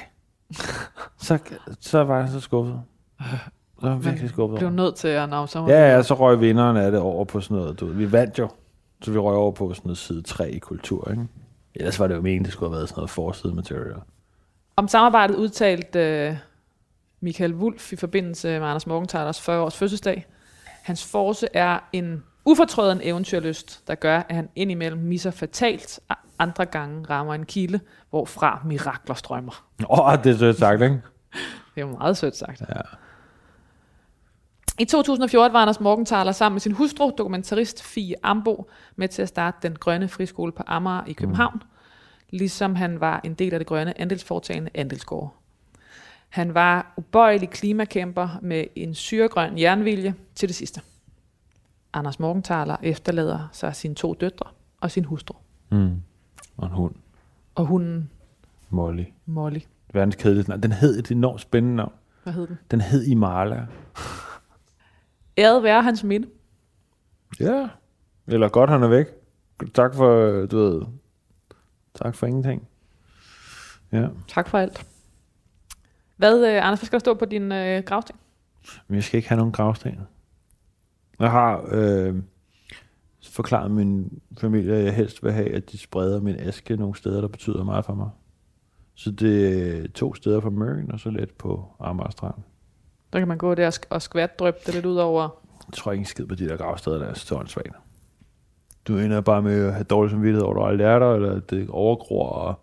[LAUGHS] så, så var han så skuffet. Så var virkelig skuffet. Blev nødt til at navne sammen. Ja, ja, så røg vinderen af det over på sådan noget. Du, vi vandt jo. Så vi røg over på sådan noget side 3 i kultur, ikke? Ellers var det jo meningen, det skulle have været sådan noget forside material. Om samarbejdet udtalt uh, Michael Wulf i forbindelse med Anders Morgenthalers 40 års fødselsdag. Hans force er en ufortrøden eventyrlyst, der gør, at han indimellem misser fatalt, andre gange rammer en kilde, hvorfra mirakler strømmer. Åh, oh, det er sødt sagt, ikke? [LAUGHS] det er jo meget sødt sagt. Ja. I 2014 var Anders Morgenthaler sammen med sin hustru, dokumentarist Fie Ambo, med til at starte den grønne friskole på Amager i København, mm. ligesom han var en del af det grønne andelsforetagende Andelsgård. Han var ubøjelig klimakæmper med en syregrøn jernvilje til det sidste. Anders Morgenthaler efterlader sig sine to døtre og sin hustru. Mm. Og en hund. Og hunden? Molly. Molly. Verdens kedeligste navn. Den hed et enormt spændende navn. Hvad hed den? Den hed Imala. [LAUGHS] Æret være hans minde. Ja. Eller godt, han er væk. Tak for, du ved, tak for ingenting. Ja. Tak for alt. Hvad, øh, Anders, hvad skal der stå på din øh, gravsten? Jeg skal ikke have nogen gravsten. Jeg har øh, forklaret min familie, at jeg helst vil have, at de spreder min aske nogle steder, der betyder meget for mig. Så det er to steder på Møn, og så lidt på Amager Strand. Der kan man gå der og skvat drøbe det lidt ud over. Jeg tror ikke skid på de der gravsteder, der er så svagt. du ender bare med at have dårlig samvittighed over, at du aldrig er der, eller det overgror. Og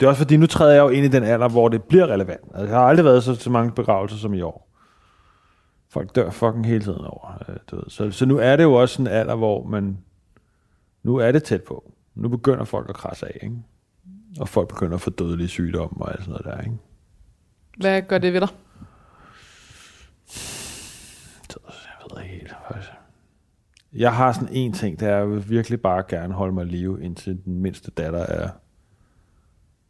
det er også fordi, nu træder jeg jo ind i den alder, hvor det bliver relevant. Altså, jeg har aldrig været så, så mange begravelser som i år. Folk dør fucking hele tiden over. øh, Du ved. Så, så nu er det jo også en alder, hvor man... Nu er det tæt på. Nu begynder folk at krasse af, ikke? Og folk begynder at få dødelige sygdomme og alt sådan noget der, ikke? Hvad gør det ved dig? Jeg ved ikke helt, faktisk. Jeg har sådan en ting, der jeg vil virkelig bare gerne holde mig i live, indtil den mindste datter er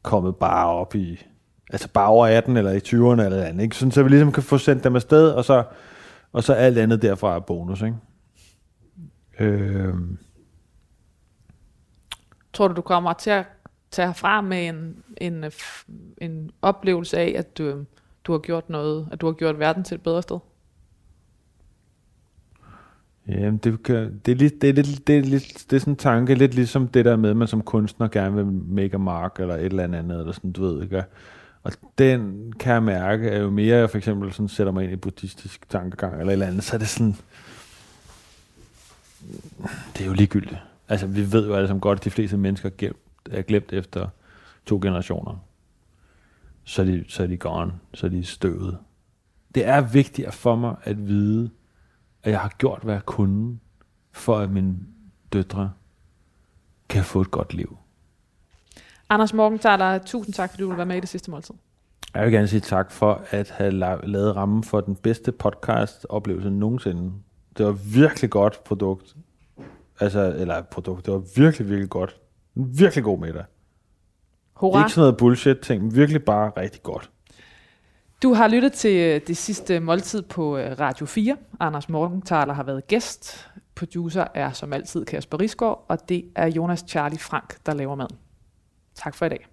kommet bare op i, altså bare over 18 eller i 20'erne eller andet, ikke? Sådan, så vi ligesom kan få sendt dem afsted, og så, og så alt andet derfra er bonus, ikke? Øhm, Tror du, du kommer til at tage herfra med en, en, øh, en oplevelse af, at du, du har gjort noget, at du har gjort verden til et bedre sted? Jamen, det, kan, det, er lidt, det, er lidt, det, er lidt, det er sådan en tanke, lidt ligesom det der med, at man som kunstner gerne vil make a mark, eller et eller andet, eller sådan, du ved, ikke? Og den kan jeg mærke, at jo mere jeg for eksempel sådan sætter mig ind i buddhistisk tankegang, eller et eller andet, så er det sådan, det er jo ligegyldigt. Altså, vi ved jo alle sammen godt, at de fleste mennesker er glemt, er glemt efter to generationer. Så er, de, så er de gone, så er de støvet. Det er vigtigt for mig at vide, at jeg har gjort, hvad jeg kunne, for at mine døtre kan få et godt liv. Anders Morgenthaler, tusind tak, fordi du vil være med i det sidste måltid. Jeg vil gerne sige tak for at have la- lavet rammen for den bedste podcast-oplevelse nogensinde. Det var virkelig godt produkt. Altså, eller produkt, det var virkelig, virkelig godt. Virkelig god middag. Hurra. Ikke sådan noget bullshit ting, men virkelig bare rigtig godt. Du har lyttet til øh, det sidste måltid på øh, Radio 4. Anders Morgenthaler har været gæst. Producer er som altid Kasper Risgaard, og det er Jonas Charlie Frank, der laver maden. Tak for i dag.